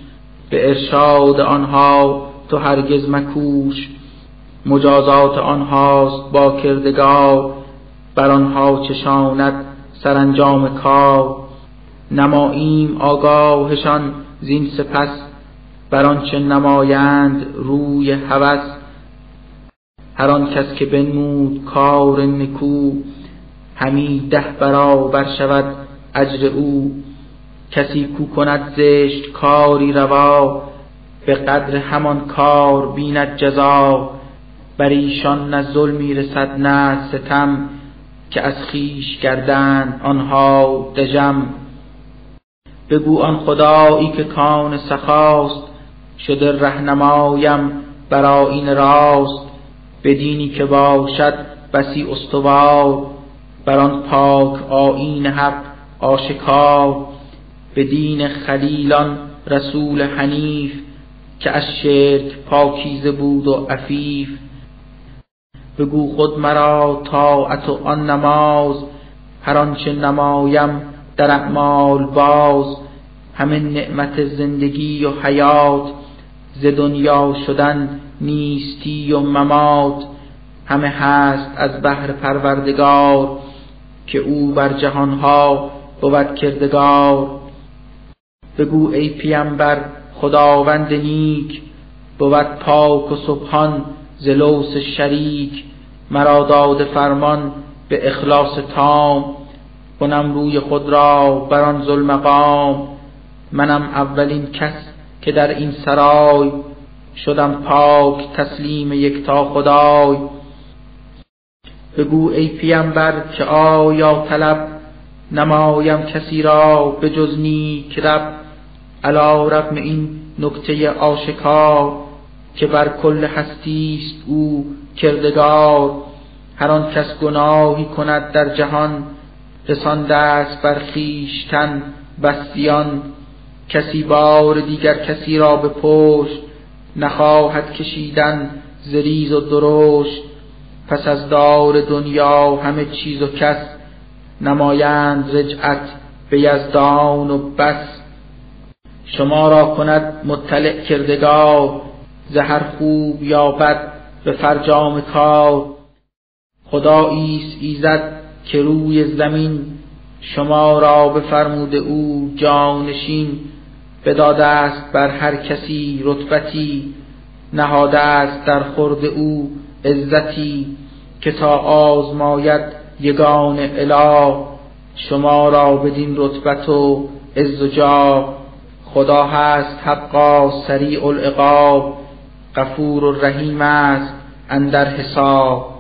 به ارشاد آنها تو هرگز مکوش. مجازات آنهاست با کردگار بر آنها چشاند سرانجام کار. نماییم آگاهشان زین سپس بر آنچه نمایند روی هوس. هر آن کس که بنمود کار نکو همی ده برابر شود اجر او. کسی کو کند زشت کاری روا. به قدر همان کار بیند جزا. بر ایشان نه ظلمی رسد نه ستم. که از خیش گردند آنها دژم. بگو آن خدایی که کان سخاست. شده رهنمایم بر این راست. بدینی که باشد بسی استوار. بر آن پاک آیین حق آشکار به دین خلیلان رسول حنیف که از شرک پاکیزه بود و عفیف. بگو خود مرا طاعت و آن نماز هر آنچه نمایم در اعمال باز. همه نعمت زندگی و حیات ز دنیا شدن نیستی و ممات. همه هست از بهر پروردگار که او بر جهانها بود کردگار. بگو ای پیامبر خداوند نیک بود پاک و سبحان زلوس شریک. مرا داد فرمان به اخلاص تام. کنم روی خود را بر آن ظلمقام منم اولین کس که در این سرای شدم پاک تسلیم یکتا خدای. بگو ای پیامبر که آیا طلب نمایم کسی را به جز نیک رب علا رغم این نکته آشکار که بر کل هستیست او کردگار. هر آن کس گناهی کند در جهان رسانده است بر خویشتن بستیان. کسی بار دیگر کسی را به پشت نخواهد کشیدن زریز و درشت. پس از دار دنیا همه چیز و کس نمایند رجعت به یزدان و بس. شما را کند مطلع کردگار زهر خوب یا بد به فرجام کار. خداییست ایزد که روی زمین شما را بفرموده او جانشین. بداده است بر هر کسی رتبتی نهاده است در خورد او عزتی. که تا آزماید یگان اله شما را بدین رتبت و عز و جا. خدا هست حقا سریع العقاب غفور و رحیم است اندر حساب.